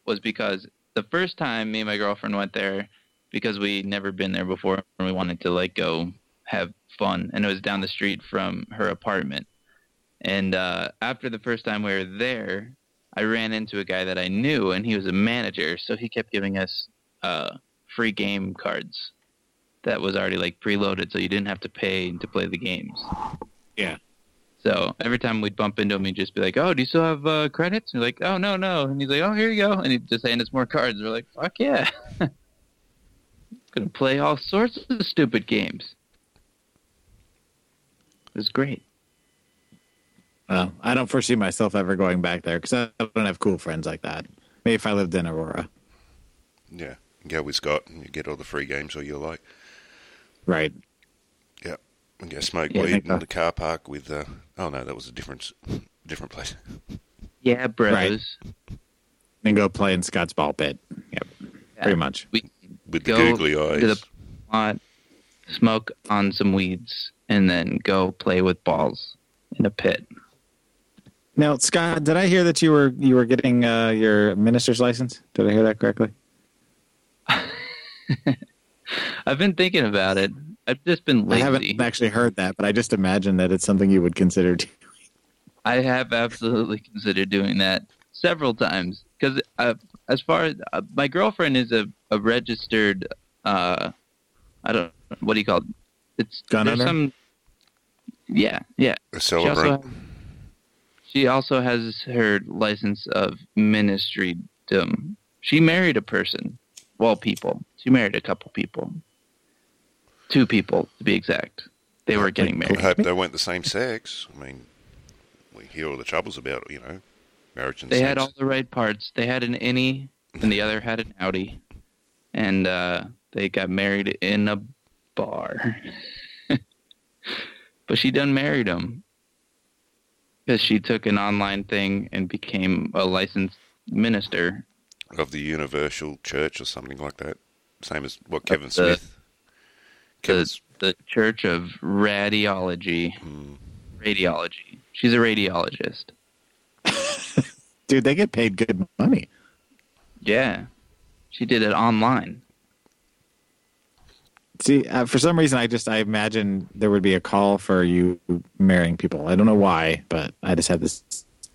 was because the first time me and my girlfriend went there because we'd never been there before and we wanted to like go have fun and it was down the street from her apartment. And uh, after the first time we were there, I ran into a guy that I knew and he was a manager, so he kept giving us uh, free game cards that was already like preloaded, so you didn't have to pay to play the games. Yeah. So every time we'd bump into him, he'd just be like, "Oh, do you still have uh, credits?" And we're like, "Oh, no, no." And he's like, "Oh, here you go," and he'd just hand us more cards. We're like, "Fuck yeah!" Gonna play all sorts of stupid games. It was great. Well, I don't foresee myself ever going back there because I don't have cool friends like that. Maybe if I lived in Aurora, Yeah. Go with Scott and you get all the free games all you like. right? Yeah. And go smoke Yeah, weed in so. the car park with. Uh, oh, no, that was a different, different place. Yeah, bros. Then go play in Scott's ball pit. Yep, pretty much. We With the go googly eyes. to the lot, smoke on some weeds, and then go play with balls in a pit. Now, Scott, did I hear that you were you were getting uh, your minister's license? Did I hear that correctly? I've been thinking about it. I've just been I haven't actually heard that, but I just imagine that it's something you would consider. doing. I have absolutely considered doing that several times because uh, as far as uh, my girlfriend is a, a registered, uh, I don't what do you call it? It's Gun there's owner? some. Yeah, yeah. A celebrant. She also has her license of ministrydom. She married a person, well, people. She married a couple people, two people to be exact. They were getting married. I hope they weren't the same sex. I mean, we hear all the troubles about, you know, marriage and They sex. had all the right parts. They had an innie, and the other had an Audi, and uh, they got married in a bar. but she done married him because she took an online thing and became a licensed minister. of the Universal Church or something like that. Same as what Kevin the- Smith. The Kevin's, the Church of Radiology. Hmm. Radiology. She's a radiologist. Dude, they get paid good money. Yeah. She did it online. See, uh, for some reason, I just I imagine there would be a call for you marrying people. I don't know why, but I just have this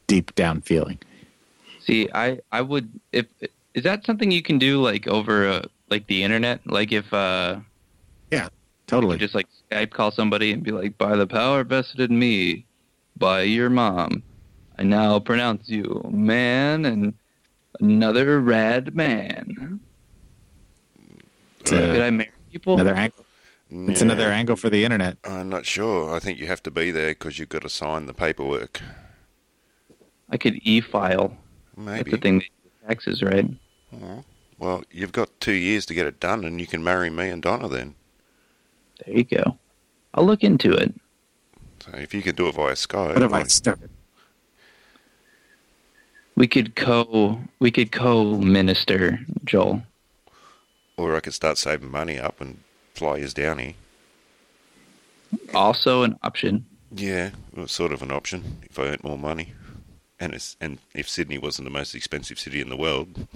deep down feeling. See, I I would if is that something you can do like over uh, like the internet? Like if uh Yeah, totally. just like Skype call somebody and be like, by the power vested in me, by your mom, I now pronounce you man and another rad man. It's Could I marry people? another angle. It's another angle for the internet. I'm not sure. I think you have to be there because you've got to sign the paperwork. I could e-file. Maybe. That's the thing. Taxes, right? Oh, Well, you've got two years to get it done, and you can marry me and Donna then. There you go. I'll look into it. So if you can do it via Skype, What have I like- started? We could co we could co-minister, Joel. Or I could start saving money up and fly you down here. Also an option. Yeah, well, sort of an option if I earned more money, and it's and if Sydney wasn't the most expensive city in the world.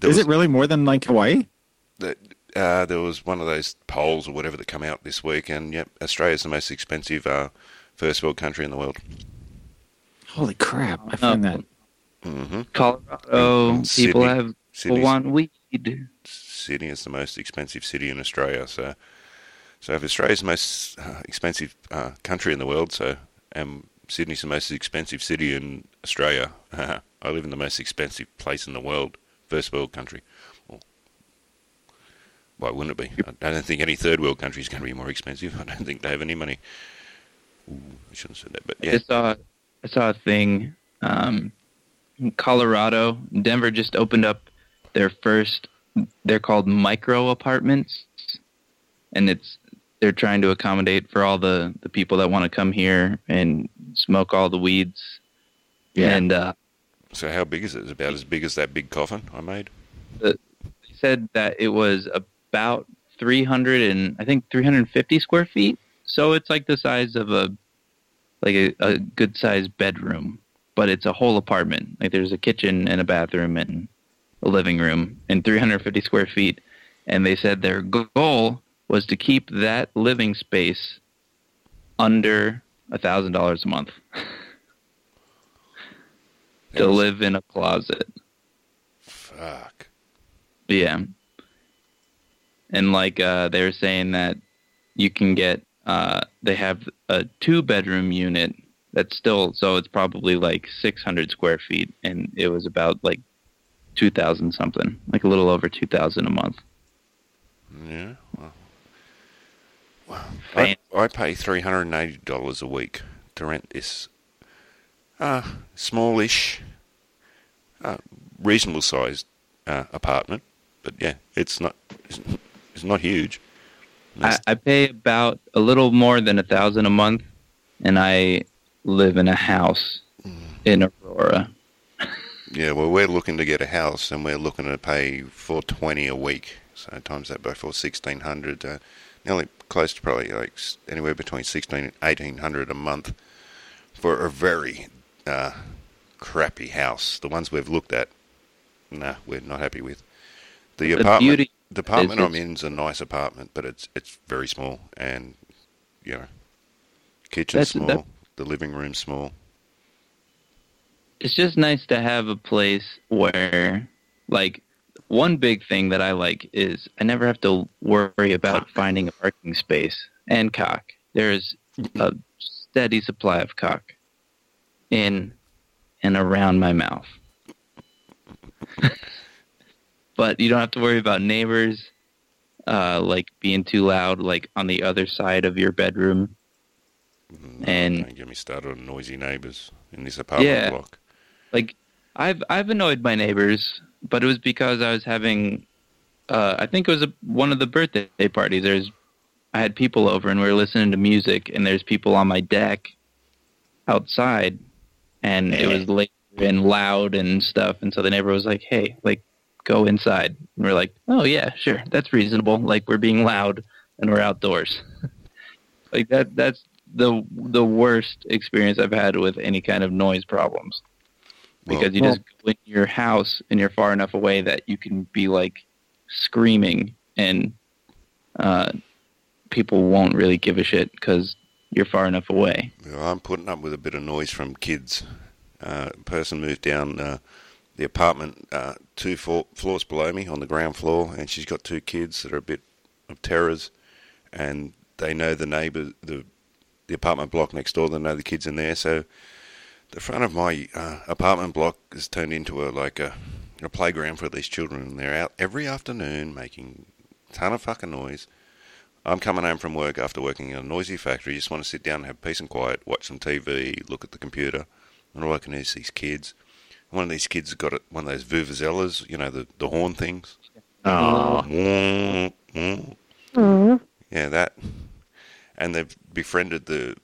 There Is was, it really more than like Hawaii? that, uh, there was one of those polls or whatever that come out this week, and yep, Australia's the most expensive uh, first world country in the world. Holy crap! I find that hmm Colorado And people Sydney. have people Sydney's- want weed. Sydney is the most expensive city in Australia. So, so if Australia's the most uh, expensive uh, country in the world, so and Sydney's the most expensive city in Australia, I live in the most expensive place in the world, first world country. Well, why wouldn't it be? I don't think any third world country is going to be more expensive. I don't think they have any money. Ooh, I shouldn't have said that, but I yeah, just saw I saw a thing. Um, in Colorado, Denver just opened up their first. They're called micro apartments, and it's they're trying to accommodate for all the the people that want to come here and smoke all the weeds. Yeah. And uh, so how big is it? It's about as big as that big coffin I made. they said that it was about 300 and I think 350 square feet. So it's like the size of a like a, a good sized bedroom, but it's a whole apartment. Like there's a kitchen and a bathroom and a living room in 350 square feet. And they said their goal was to keep that living space under a thousand dollars a month to live in a closet. Fuck. Yeah. And like uh they were saying that you can get uh they have a two bedroom unit that's still so it's probably like 600 square feet and it was about like 2000 something like a little over 2000 a month Yeah. Well, well I, I pay three hundred and eighty dollars a week to rent this uh, smallish, uh, reasonable sized uh, apartment. But yeah, it's not it's, it's not huge. I, I pay about a little more than a thousand a month and i live in a house in aurora Yeah, well, we're looking to get a house, and we're looking to pay four twenty a week. So times that by four, sixteen hundred. Uh, nearly close to probably like anywhere between sixteen and eighteen hundred a month for a very uh, crappy house. The ones we've looked at, nah, we're not happy with. The, The apartment, beauty the apartment I'm it's- in is a nice apartment, but it's it's very small, and you know, kitchen small, that- the living room small. It's just nice to have a place where like one big thing that I like is I never have to worry about finding a parking space and cock. There's a steady supply of cock in and around my mouth. but you don't have to worry about neighbors uh, like being too loud like on the other side of your bedroom. And- don't get me started on noisy neighbours in this apartment Yeah. block. Like I've I've annoyed my neighbors, but it was because I was having uh, I think it was a, one of the birthday parties. There's I had people over and we were listening to music, and there's people on my deck outside, and it was late and loud and stuff. And so the neighbor was like, "Hey, like go inside." And we're like, "Oh yeah, sure, that's reasonable. Like we're being loud and we're outdoors." like that that's the the worst experience I've had with any kind of noise problems. Because Well- you just go in your house and you're far enough away that you can be like screaming and uh, people won't really give a shit because you're far enough away. Well, I'm putting up with a bit of noise from kids. Uh, a person moved down uh, the apartment uh, two floor, floors below me on the ground floor, and she's got two kids that are a bit of terrors, and they know the neighbour, the the apartment block next door. They know the kids in there, so the front of my uh, apartment block has turned into a like a, a playground for these children, and they're out every afternoon making a ton of fucking noise. I'm coming home from work after working in a noisy factory. Just want to sit down and have peace and quiet, watch some TV, look at the computer, and all I can hear is these kids. One of these kids got one of those vuvuzelas, you know, the, the horn things. Oh, Mm, mm. Yeah, that. And they've befriended the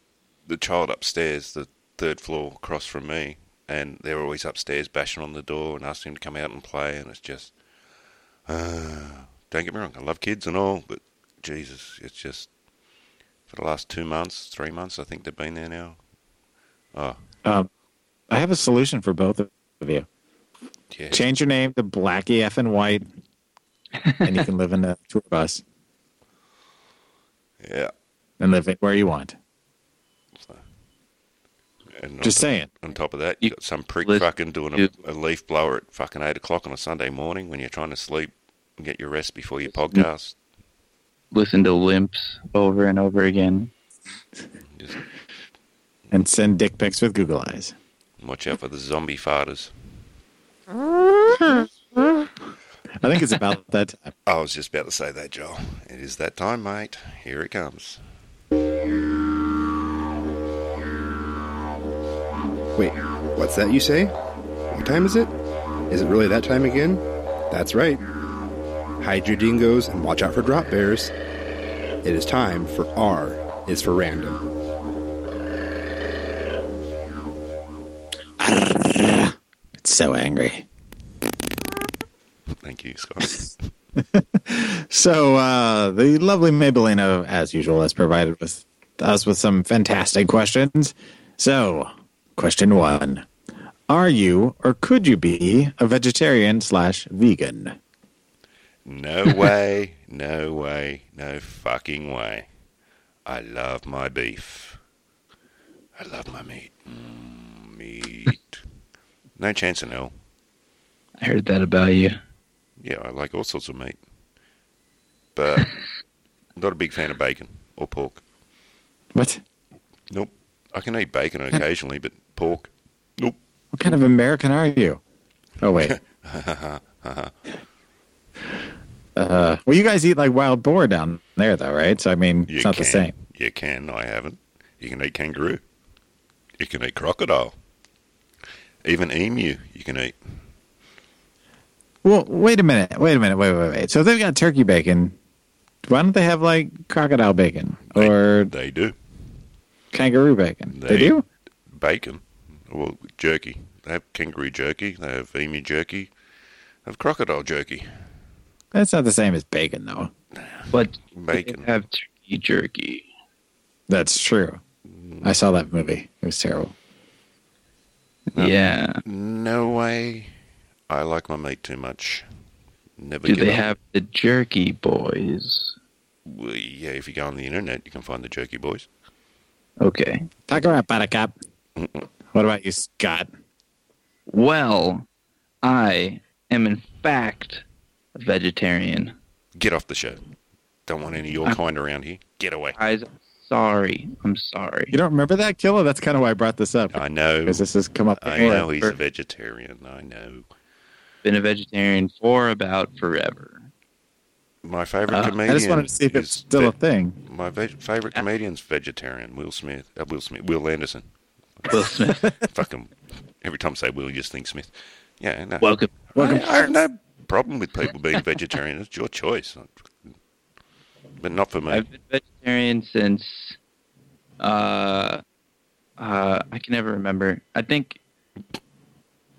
the child upstairs, the third floor across from me, and they're always upstairs bashing on the door and asking him to come out and play, and it's just. Uh, don't get me wrong, I love kids and all, but Jesus, it's just for the last two months, three months, I think they've been there now. Oh, um, I have a solution for both of you. yeah. Change your name to Blackie F and White, and you can live in a tour bus Yeah. and live it where you want. And Just on, saying. On top of that, you You got some prick listen fucking doing a, a leaf blower at fucking eight o'clock on a Sunday morning when you're trying to sleep and get your rest before your podcast. Listen to limps over and over again. Just And send dick pics with Google Eyes. watch out for the zombie farters. I think it's about that time. I was just about to say that, Joel. It is that time, mate. Here it comes. Wait, what's that you say? What time is it? Is it really that time again? That's right. Hide your dingoes and watch out for drop bears. It is time for R is for random. It's so angry. Thank you, Scott. So uh, the lovely Maybellina, as usual, has provided with us with some fantastic questions. So, question one: Are you or could you be a vegetarian slash vegan? No way, no way, no fucking way. I love my beef. I love my meat. Mm, meat. no chance in hell. I heard that about you. Yeah, I like all sorts of meat. But not a big fan of bacon or pork. What? Nope. I can eat bacon occasionally, but pork. Nope. What kind of American are you? Oh wait. uh, well, you guys eat like wild boar down there, though, right? So I mean, You it's not can. the same. You can. I haven't. You can eat kangaroo. You can eat crocodile. Even emu you can eat. Well, wait a minute. Wait a minute. Wait, wait, wait. So if they've got turkey bacon. Why don't they have like crocodile bacon They- or They do. kangaroo bacon? They, They- do. Bacon. Well, jerky. They have kangaroo jerky. They have emu jerky. They have crocodile jerky. That's not the same as bacon, though. But Bacon. they have turkey jerky. That's true. I saw that movie. It was terrible. Yeah. No way. I like my meat too much. Never Do give they up. have the jerky boys? Well, yeah, if you go on the internet, you can find the jerky boys. Okay. Talk about Buttercup. What about you, Scott? Well, I am in fact a vegetarian. Get off the show. Don't want any of your I'm- kind around here. Get away. Guys, I'm sorry. I'm sorry. You don't remember that, Killer? That's kind of why I brought this up. I know. Because this has come up I know he's a vegetarian. I know. Been a vegetarian for about forever. My favorite Uh, comedian. I just wanted to see if it's is still a thing. My ve- favorite comedian's vegetarian. Will Smith. Uh, Will Smith. Wil Anderson. Will Smith. Fucking every time I say Will, you just think Smith. Yeah, no. Welcome. I, I have no problem with people being vegetarian. It's your choice, but not for me. I've been vegetarian since uh, uh, I can never remember. I think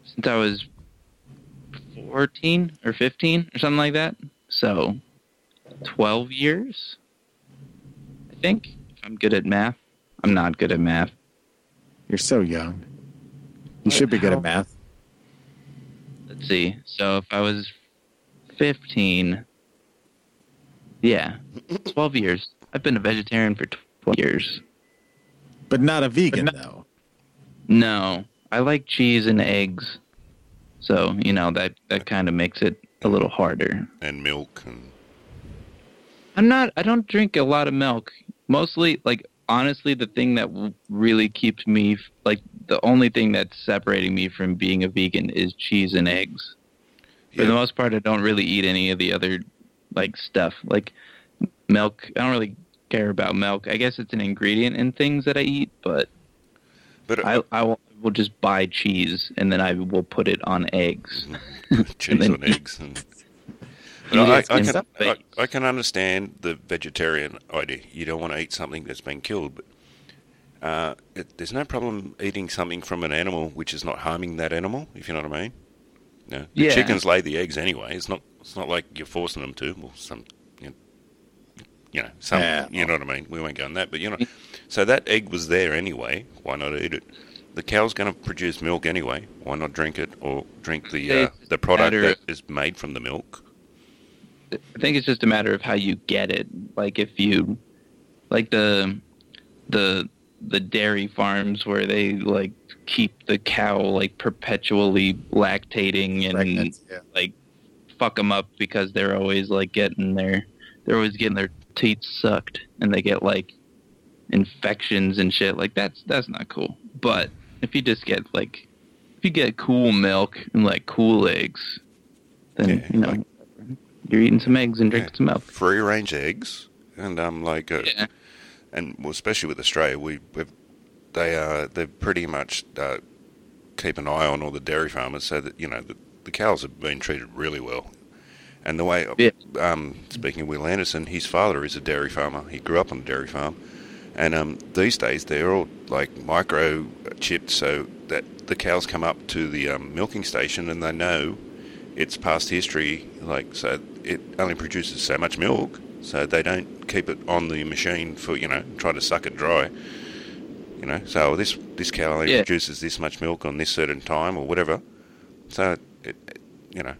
since I was 14 or 15 or something like that. So 12 years, I think. If I'm good at math. I'm not good at math. You're so young. You should be good at math. let's see. So if I was 15, yeah, 12 years. I've been a vegetarian for 12 years. But not a vegan though. No, I like cheese and eggs. So, you know, that, that kind of makes it a little harder. And milk and I'm not, I don't drink a lot of milk. Mostly, like, honestly, the thing that really keeps me, like, the only thing that's separating me from being a vegan is cheese and eggs. For the most part, I don't really eat any of the other, like, stuff. Like, milk, I don't really care about milk. I guess it's an ingredient in things that I eat, but but I, I will, will just buy cheese and then I will put it on eggs. Mm-hmm. cheese then on eggs and. I, I, can, I. I can understand the vegetarian idea. You don't want to eat something that's been killed, but uh, it, there's no problem eating something from an animal which is not harming that animal. If you know what I mean. No, the Yeah. chickens lay the eggs anyway. It's not. It's not like you're forcing them to. Well, some, you know, you know some. Yeah. You know what I mean. We won't go on that, but you know. So that egg was there anyway. Why not eat it? The cow's going to produce milk anyway. Why not drink it or drink the uh, the product that is made from the milk? I think it's just a matter of how you get it. Like if you, like the, the the dairy farms where they like keep the cow like perpetually lactating and Pregnant, yeah. like fuck them up because they're always like getting their they're always getting their teeth sucked and they get like infections and shit like that's that's not cool but if you just get like if you get cool milk and like cool eggs then Yeah, you know like- you're eating some eggs and drinking Yeah. some milk free range eggs, and um, like, uh, yeah and well, especially with Australia, we they are they pretty much uh, keep an eye on all the dairy farmers, so that you know the, the cows have been treated really well. And the way, Yeah. um, speaking of Wil Anderson, his father is a dairy farmer. He grew up on a dairy farm, and um, these days they're all like micro chipped, so that the cows come up to the um, milking station and they know it's past history, like so it only produces so much milk, so they don't keep it on the machine for you know try to suck it dry. You know, so this this cow only Yeah. produces this much milk on this certain time or whatever. So it, it you know,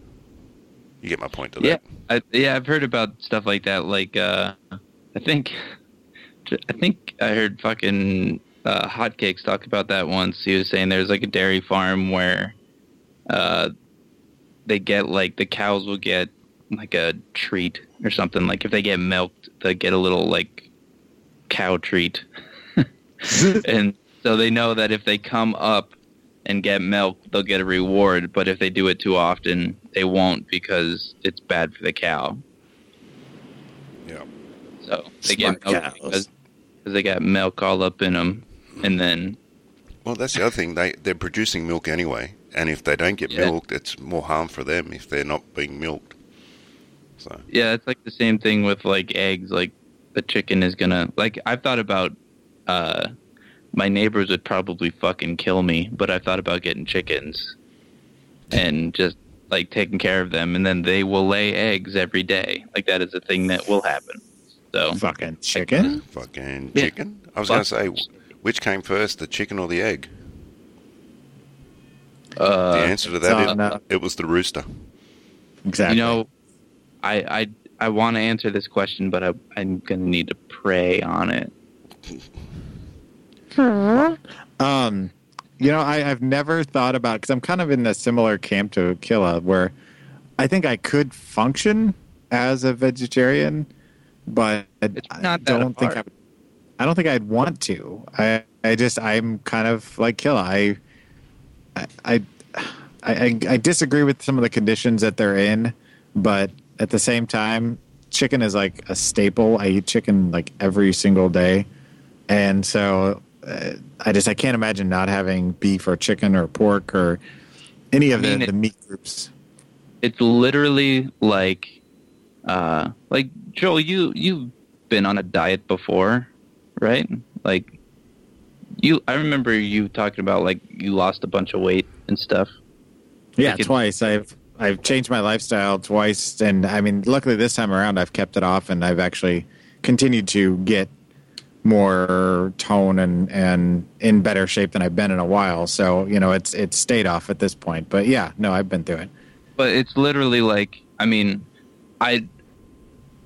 you get my point to yeah that. I, yeah i've heard about stuff like that like uh i think i think i heard fucking uh hotcakes talk about that once he was saying there's like a dairy farm where uh they get like the cows will get like a treat or something like if they get milked they get a little like cow treat and so they know that if they come up and get milk, they'll get a reward. But if they do it too often, they won't because it's bad for the cow. Yeah. So they Smart get milk because, because they got milk all up in them, and then Well, that's the other thing. They they're producing milk anyway, and if they don't get Yeah. milked, it's more harm for them if they're not being milked. So yeah, it's like the same thing with like eggs. Like the chicken is gonna like I've thought about. uh my neighbors would probably fucking kill me, but I thought about getting chickens and just like taking care of them, and then they will lay eggs every day. Like that is a thing that will happen. So Fucking chicken. fucking Yeah. chicken. I was going to say, which came first, the chicken or the egg? uh, the answer to that so is no- it was the rooster. Exactly. You know, I I I want to answer this question, but I, I'm gonna need to pray on it. Um, you know, I, I've never thought about because I'm kind of in the similar camp to Killer, where I think I could function as a vegetarian, but I don't think I, would- I don't think I'd want to. I I just I'm kind of like Killer. I I I I, I disagree with some of the conditions that they're in, but at the same time, chicken is like a staple. I eat chicken like every single day, and so uh, I just I can't imagine not having beef or chicken or pork or any of I mean, the, the meat groups. It's literally like, uh, like Joel, you you've been on a diet before, right? Like, you I remember you talking about like you lost a bunch of weight and stuff. Yeah, Like twice. I've I've changed my lifestyle twice, and I mean, luckily this time around I've kept it off, and I've actually continued to get more tone and and in better shape than I've been in a while. So you know, it's it's stayed off at this point. But yeah, no, I've been through it. but it's literally like I mean, I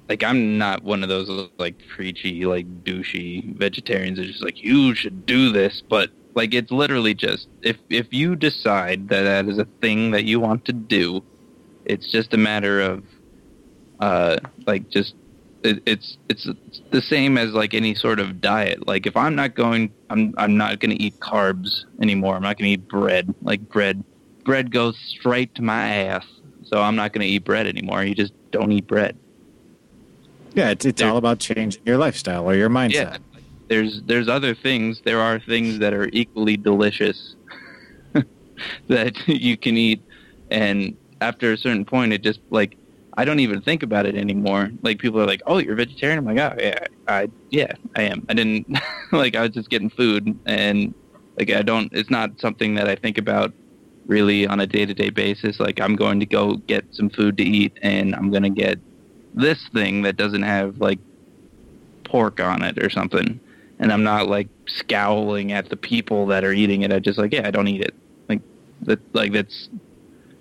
like I'm not one of those like preachy, like douchey vegetarians that just like you should do this, but like it's literally just if if you decide that that is a thing that you want to do, it's just a matter of uh like just it, it's it's the same as like any sort of diet. Like if I'm not going, I'm I'm not going to eat carbs anymore. I'm not going to eat bread. Like bread, bread goes straight to my ass. So I'm not going to eat bread anymore. You just don't eat bread. Yeah, it's, it's There- all about changing your lifestyle or your mindset. Yeah. There's there's other things. There are things that are equally delicious that you can eat, and after a certain point, it just like I don't even think about it anymore. Like people are like, "Oh, you're vegetarian." I'm like, "Oh, yeah, I yeah, I am." I didn't like I was just getting food, and like I don't. It's not something that I think about really on a day to day basis. Like I'm going to go get some food to eat, and I'm gonna get this thing that doesn't have like pork on it or something. And I'm not like scowling at the people that are eating it. I just like, yeah, I don't eat it. Like that, like that's,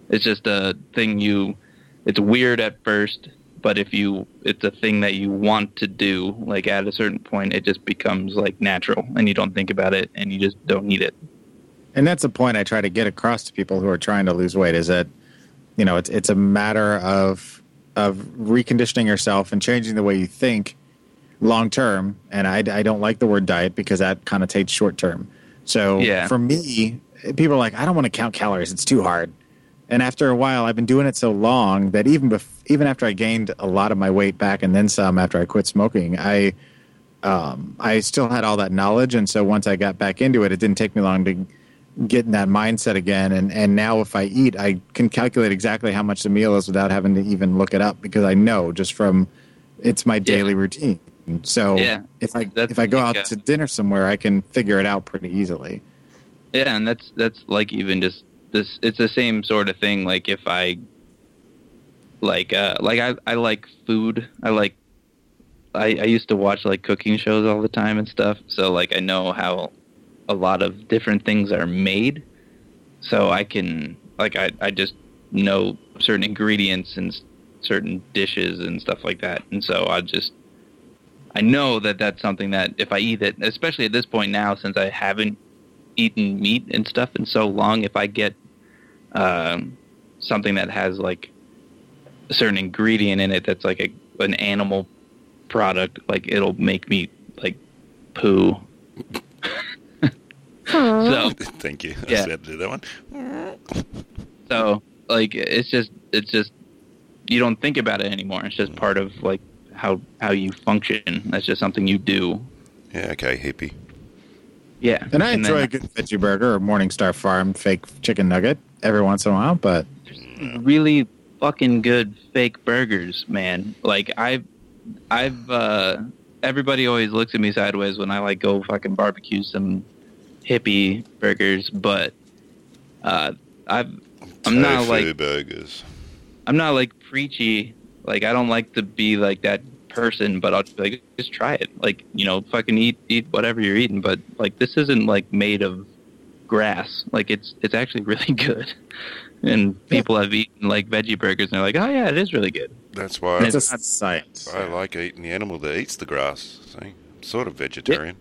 it's just a thing you, it's weird at first, but if you, it's a thing that you want to do, like at a certain point, it just becomes like natural and you don't think about it and you just don't eat it. And that's the point I try to get across to people who are trying to lose weight is that, you know, it's it's a matter of of reconditioning yourself and changing the way you think long term. And I, I don't like the word diet because that connotates short term. So Yeah. for me, people are like, I don't want to count calories. It's too hard. And after a while, I've been doing it so long that even bef- even after I gained a lot of my weight back and then some after I quit smoking, I um, I still had all that knowledge, and so once I got back into it, it didn't take me long to get in that mindset again. And and now if I eat, I can calculate exactly how much the meal is without having to even look it up because I know just from it's my daily routine. So Yeah, if I if I go out yeah. to dinner somewhere, I can figure it out pretty easily. Yeah, and that's that's like even just this. It's the same sort of thing. Like if I like uh like I I like food. I like I I used to watch like cooking shows all the time and stuff. So like I know how a lot of different things are made. So I can like I I just know certain ingredients and certain dishes and stuff like that. And so I just I know that that's something that if I eat it, especially at this point now, since I haven't eaten meat and stuff in so long, if I get um, something that has like a certain ingredient in it that's like a, an animal product, like it'll make me like poo. so Thank you. I Yeah. said to do that one. so like it's just it's just you don't think about it anymore. It's just part of like how how you function. That's just something you do. Yeah, okay, hippie. Yeah. And I enjoy then- a good veggie burger or Morningstar Farm fake chicken nugget every once in a while, but really fucking good fake burgers, man. Like I've I've uh everybody always looks at me sideways when I like go fucking barbecue some hippie burgers, but uh I've I'm not Tofu like burgers. I'm not like preachy. Like I don't like to be like that person, but I'll just be like just try it. Like, you know, fucking eat eat whatever you're eating, but like this isn't like made of grass. Like it's it's actually really good. And people have eaten like veggie burgers and they're like, "Oh yeah, it is really good." That's why it's it's not- science. I like eating the animal that eats the grass. See, I'm sort of vegetarian.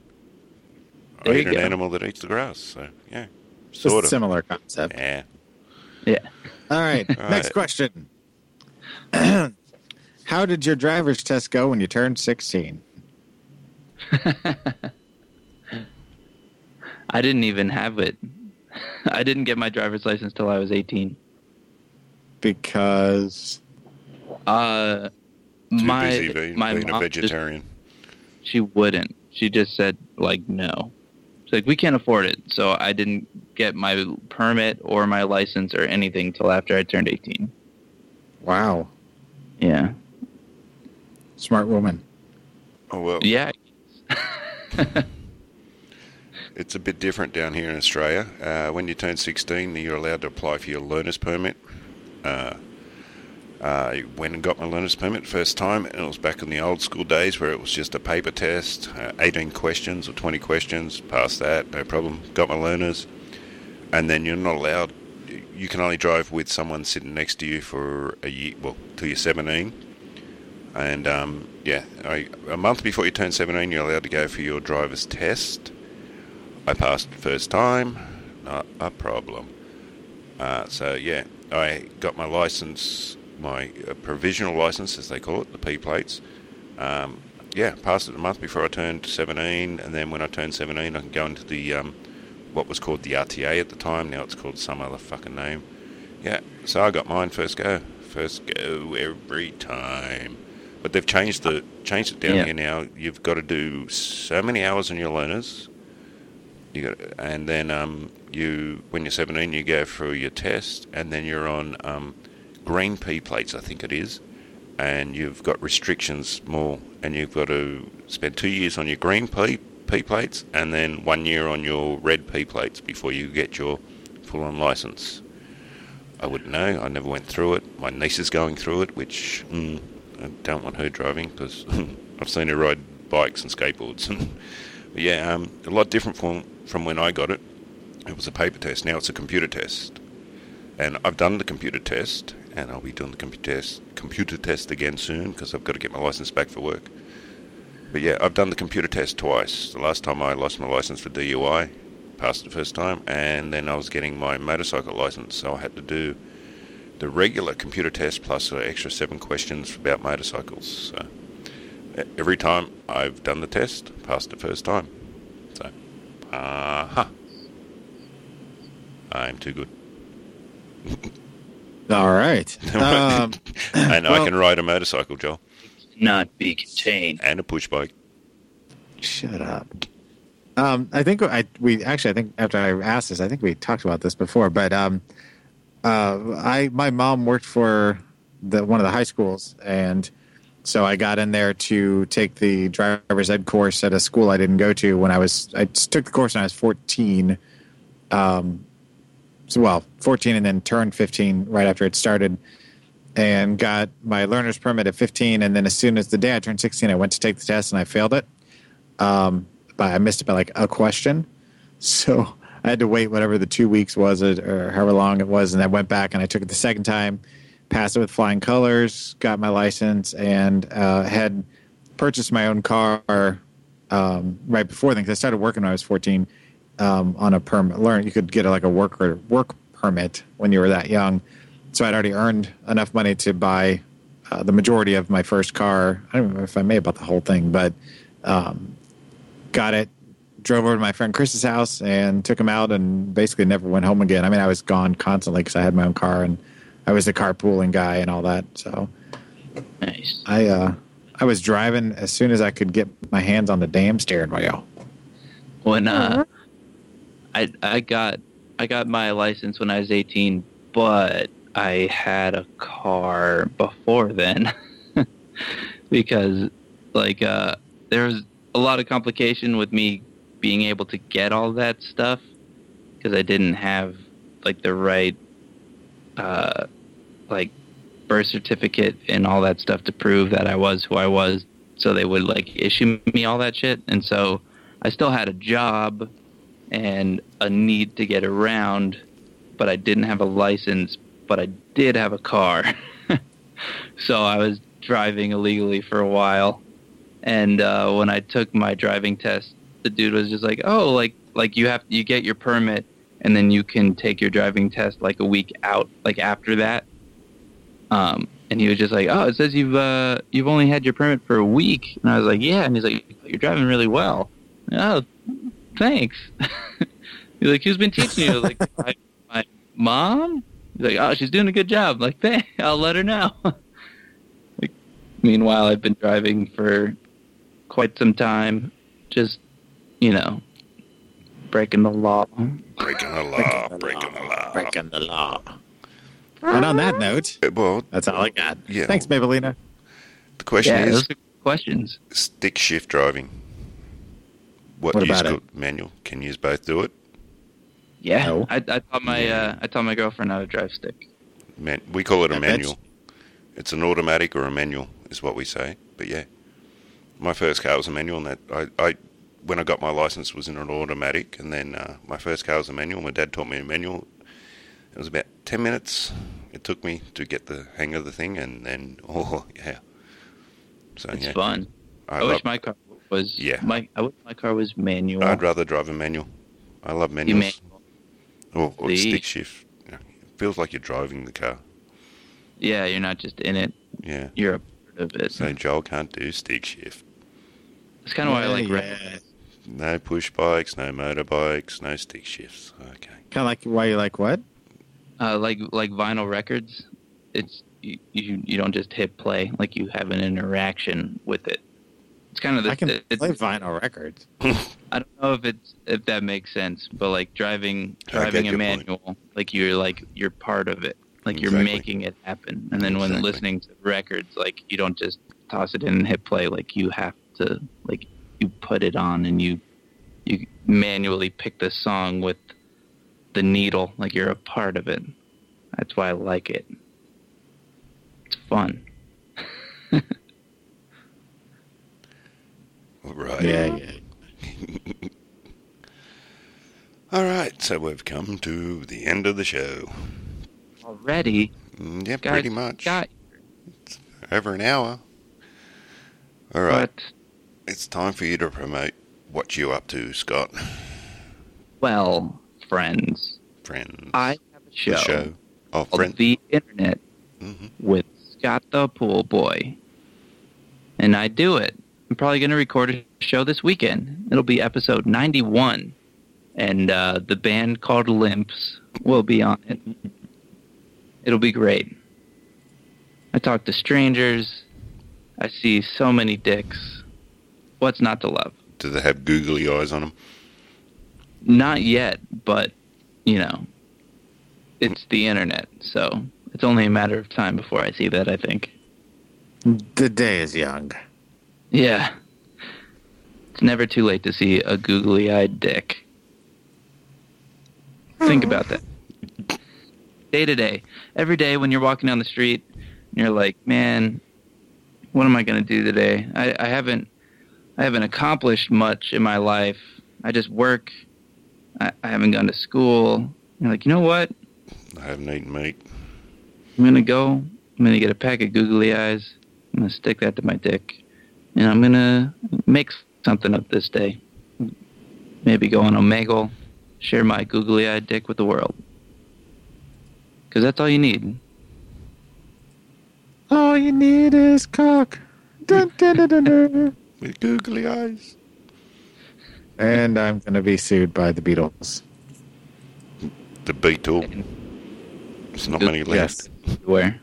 There I you eat an go. animal that eats the grass. So yeah, sort a of. similar concept. Yeah. Yeah. All right. All Next right. question. How did your driver's test go when you turned 16? I didn't even have it. I didn't get my driver's license till I was 18. Because Uh Too my busy being, my being a mom just- vegetarian. she wouldn't. She just said like no. She's like we can't afford it. So I didn't get my permit or my license or anything till after I turned 18. wow, Yeah. Smart woman. Oh well, Yeah. it's a bit different down here in Australia. Uh, when you turn 16, you're allowed to apply for your learner's permit. Uh, I went and got my learner's permit first time, and it was back in the old school days where it was just a paper test, uh, 18 questions or 20 questions. Passed that, no problem. Got my learners, and then you're not allowed. you can only drive with someone sitting next to you for a year, well, till you're 17. And um, yeah, I, a month before you turn 17, you're allowed to go for your driver's test. I passed first time, not a problem. Uh, so yeah, I got my license, my uh, provisional license, as they call it, the P plates. Um, yeah, passed it a month before I turned 17, and then when I turned 17, I can go into the um, what was called the RTA at the time. Now it's called some other fucking name. Yeah, so I got mine first go, first go every time. But they've changed the changed it down Yeah. here now. You've got to do so many hours on your learners. You got, and then um, you when you're 17, you go for your test, and then you're on um, green P plates, I think it is, and you've got restrictions more, and you've got to spend two years on your green P P plates, and then one year on your red P plates before you get your full-on license. I wouldn't know. I never went through it. My niece is going through it, which mm, I don't want her driving because I've seen her ride bikes and skateboards. but yeah, um, a lot different from from when I got it. It was a paper test. Now it's a computer test, and I've done the computer test, and I'll be doing the computer test computer test again soon because I've got to get my license back for work. But yeah, I've done the computer test twice. The last time I lost my license for DUI, passed the first time, and then I was getting my motorcycle license, so I had to do the regular computer test plus an extra seven questions about motorcycles. So every time I've done the test, passed the first time. So, uh-huh. I'm too good. All right. Um, and I can ride a motorcycle, Joel, Not be contained. and a push bike. Shut up. Um, I think I we actually I think after I asked this, I think we talked about this before, but um, uh, I my mom worked for the one of the high schools, and so I got in there to take the driver's ed course at a school I didn't go to when I was I took the course when I was fourteen. Um, so well, fourteen, and then turned fifteen right after it started, and got my learner's permit at fifteen, and then as soon as the day I turned sixteen, I went to take the test and I failed it um, but I missed it by like a question. So I had to wait whatever the two weeks was or however long it was, and I went back and I took it the second time, passed it with flying colors, got my license, and uh, had purchased my own car um, right before then because I started working when I was 14 um, on a permit. Learn you could get a, like a work or work permit when you were that young. So I'd already earned enough money to buy uh, the majority of my first car. I don't know if I may about the whole thing, but um, got it, drove over to my friend Chris's house and took him out and basically never went home again. I mean, I was gone constantly because I had my own car and I was the carpooling guy and all that. So Nice. I uh, I was driving as soon as I could get my hands on the damn steering wheel. When uh, I I got I got my license when I was 18, but I had a car before then because like uh, there was a lot of complication with me being able to get all that stuff because I didn't have like the right uh, like birth certificate and all that stuff to prove that I was who I was. So they would like issue me all that shit, and so I still had a job and a need to get around, but I didn't have a license, but I did have a car. so I was driving illegally for a while. And uh, when I took my driving test, the dude was just like, "Oh, like like you have you get your permit and then you can take your driving test like a week out like after that." Um, and he was just like, "Oh, it says you've uh, you've only had your permit for a week." And I was like, "Yeah." And he's like, "You're driving really well." Oh, thanks. He's like, who's been teaching you? Like, my, my mom. He's like, oh, she's doing a good job. Like, thanks. I'll let her know. like, meanwhile, I've been driving for quite some time, just you know, breaking the law. Breaking the law, breaking the law. Breaking the law. And on that note, Well, that's all I got. Yeah. Thanks, Maybellina. the question Yeah, is those are questions. stick shift driving. What, What about good manual? Can you both do it? Yeah, No. I, I taught my uh, I taught my girlfriend how to drive stick. Man, we call it a I bet manual. It's an automatic or a manual, is what we say. But yeah, my first car was a manual, and that I, I when I got my license was in an automatic, and then uh, my first car was a manual. My dad taught me a manual. It was about ten minutes it took me to get the hang of the thing, and then oh yeah. So It's yeah, fun. I, I wish my car was Yeah. My I wish my car was manual. I'd rather drive a manual. I love manuals. manual. Or, or stick shift. Yeah, It feels like you're driving the car. Yeah, you're not just in it. Yeah. You're a part of it. So Joel can't do stick shift. That's kind of why I like Yeah, records. No push bikes, no motorbikes, no stick shifts. Okay. Kind of like why you like what? Uh, like like vinyl records. It's you, you you don't just hit play. Like you have an interaction with it. It's kind of the. I can it's, play vinyl records. I don't know if it's if that makes sense, but like driving driving get a your point. manual, like you're like you're part of it, like you're making it happen. And then when listening to records, like you don't just toss it in and hit play. Like you have to like you put it on and you you manually pick the song with the needle, like you're a part of it. That's why I like it. It's fun. Right. Yeah, yeah. All right. So we've come to the end of the show. Already, Mm, Yeah, guys, pretty much. got Over an hour. All right. but It's time for you to promote what you up to, Scott. well, friends, Friends. I have a show. The show. Oh, friend. The Internet hmm with Scott the Pool Boy. And I do it. I'm probably going to record a show this weekend. It'll be episode 91. And uh, the band called Limps will be on it. It'll be great. I talk to strangers. I see so many dicks. What's not to love? Do they have googly eyes on them? Not yet, but, you know, it's the internet. So it's only a matter of time before I see that, I think. The day is young. Yeah. It's never too late to see a googly eyed dick. Think about that. Day to day. Every day when you're walking down the street, you're like, man, what am I going to do today? I, I haven't I haven't accomplished much in my life. I just work. I, I haven't gone to school. You're like, you know what? I haven't eaten meat. I'm gonna go. I'm gonna get a pack of googly eyes. I'm gonna stick that to my dick, and I'm gonna make something of this day. Maybe go on Omegle, share my googly eyed dick with the world. Cause that's all you need. All you need is cock. Dun, dun, dun, dun, dun. With googly eyes. and I'm going to be sued by the Beatles. The Beetle. There's not many left. Yes. Where?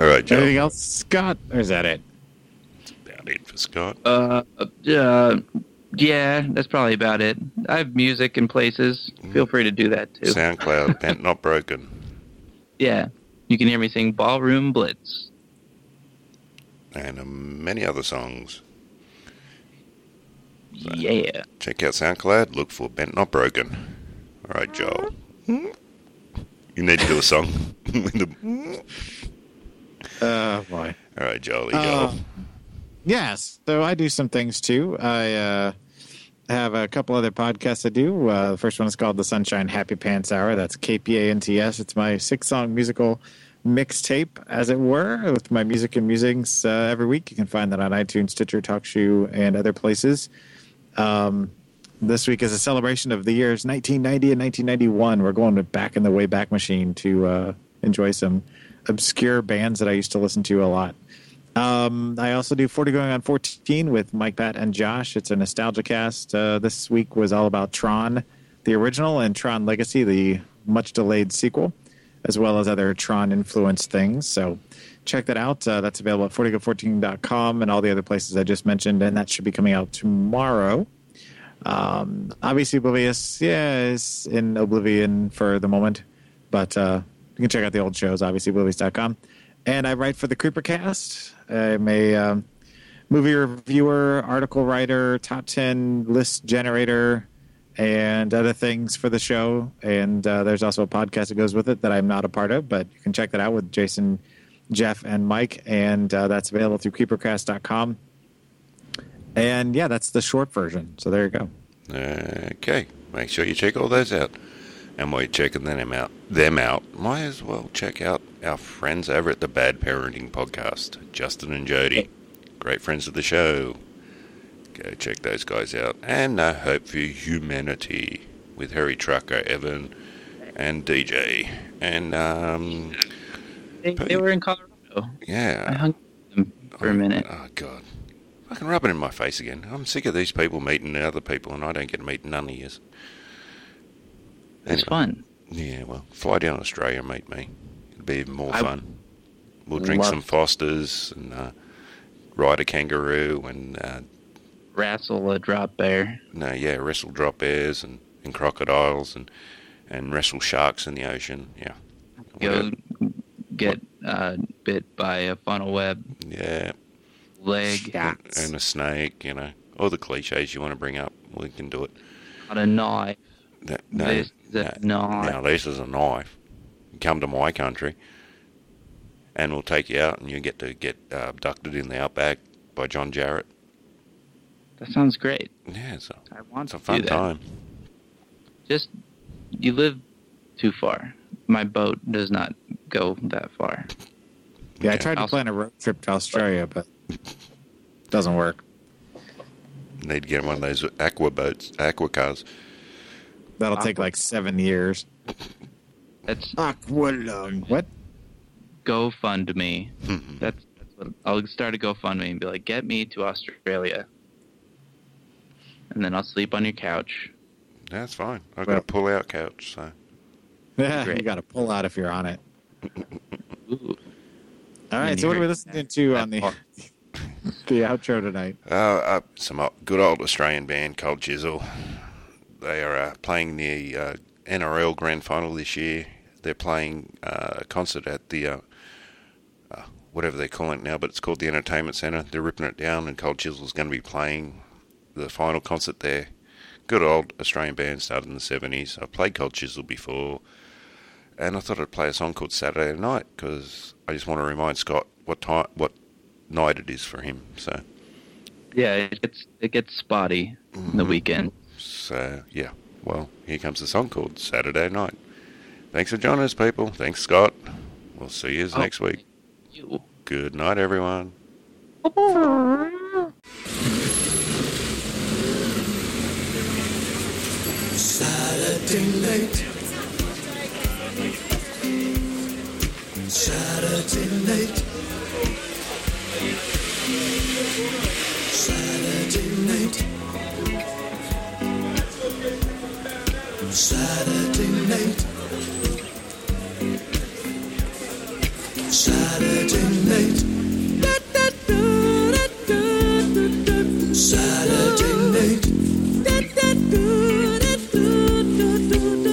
All right, Joe. Anything else, Scott? Or is that it? That's about it for Scott. Uh, uh, yeah, that's probably about it. I have music in places. Feel free to do that too. SoundCloud, Not Broken. Yeah, you can hear me sing Ballroom Blitz. And uh, many other songs. Yeah. Check out SoundCloud. Look for Bent Not Broken. All right, Joel. You need to do a song. With the- Oh, boy. All right, Joel. Uh, go. Yes. So I do some things too. I uh, have a couple other podcasts I do. Uh, the first one is called the Sunshine Happy Pants Hour. That's KPANTS. It's my six song musical mixtape, as it were, with my music and musings uh, every week. You can find that on iTunes, Stitcher, TalkShoe, and other places. Um, this week is a celebration of the years 1990 and 1991. We're going back in the Wayback Machine to uh, enjoy some obscure bands that I used to listen to a lot. Um, I also do 40 going on 14 with Mike, Pat, and Josh. It's a nostalgia cast. Uh, this week was all about Tron, the original, and Tron Legacy, the much delayed sequel, as well as other Tron influenced things. So check that out. Uh, that's available at 40go14.com and all the other places I just mentioned, and that should be coming out tomorrow. Um, obviously, Oblivious, yeah, is in Oblivion for the moment, but uh, you can check out the old shows, obviously, Oblivious.com. And I write for the Creepercast. I'm a um, movie reviewer, article writer, top 10 list generator, and other things for the show. And uh, there's also a podcast that goes with it that I'm not a part of, but you can check that out with Jason, Jeff, and Mike. And uh, that's available through creepercast.com. And yeah, that's the short version. So there you go. Okay. Make sure you check all those out. and we're checking them out. Them out. Might as well check out our friends over at the Bad Parenting Podcast, Justin and Jody, great friends of the show. Go check those guys out. And No Hope for Humanity with Harry Trucker, Evan, and DJ. And um, They, they were in Colorado. Yeah. I hung with them for a minute. Oh God, fucking rub it in my face again. I'm sick of these people meeting other people, and I don't get to meet none of yous. It's fun. Yeah, well, fly down to Australia and meet me. It'd be even more I- fun. We'll drink some Fosters and uh, ride a kangaroo and uh, Wrestle a drop bear. no, yeah, wrestle drop bears and, and crocodiles and and wrestle sharks in the ocean. Yeah, Go get uh, bit by a funnel web yeah, leg. and a snake. You know, all the cliches you want to bring up, we can do it. On a knife. That, no, This is a no, knife. Now this is a knife. Come to my country, and we'll take you out, and you get to get uh, abducted in the outback by John Jarratt. That sounds great. Yeah, it's a, I want it's a to fun do that. time. Just you live too far. My boat does not go that far. Yeah, I tried to I'll- plan a road trip to Australia, but doesn't work. Need to get one of those aqua boats, aqua cars. That'll take like seven years. That's Aqualung. What? GoFundMe. Mm-hmm. That's that's what I'll start a GoFundMe and be like, get me to Australia, and then I'll sleep on your couch. That's fine. I've Well- got a pull-out couch, so Yeah, you Great. got to pull out if you're on it. Ooh. All right, so what are we listening to on the the outro tonight? uh, uh, some good old Australian band Cold Chisel. They are uh, playing the uh, NRL Grand Final this year. They're playing uh, a concert at the uh, uh, whatever they're calling it now, but it's called the Entertainment Centre. They're ripping it down, and Cold Chisel's going to be playing the final concert there. Good old Australian band started in the 70s. I've played Cold Chisel before, and I thought I'd play a song called Saturday Night because I just want to remind Scott what time, what night it is for him. So, Yeah, it gets it gets spotty in Mm-hmm. the weekend. so yeah. Well, here comes the song called Saturday Night. Thanks for joining us, people. Thanks, Scott. We'll see you Oh. next week. You. Good night, everyone. Saturday night. Saturday night. Saturday night. Saturday night. Saturday night.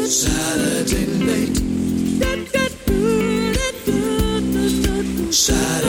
Saturday night. Saturday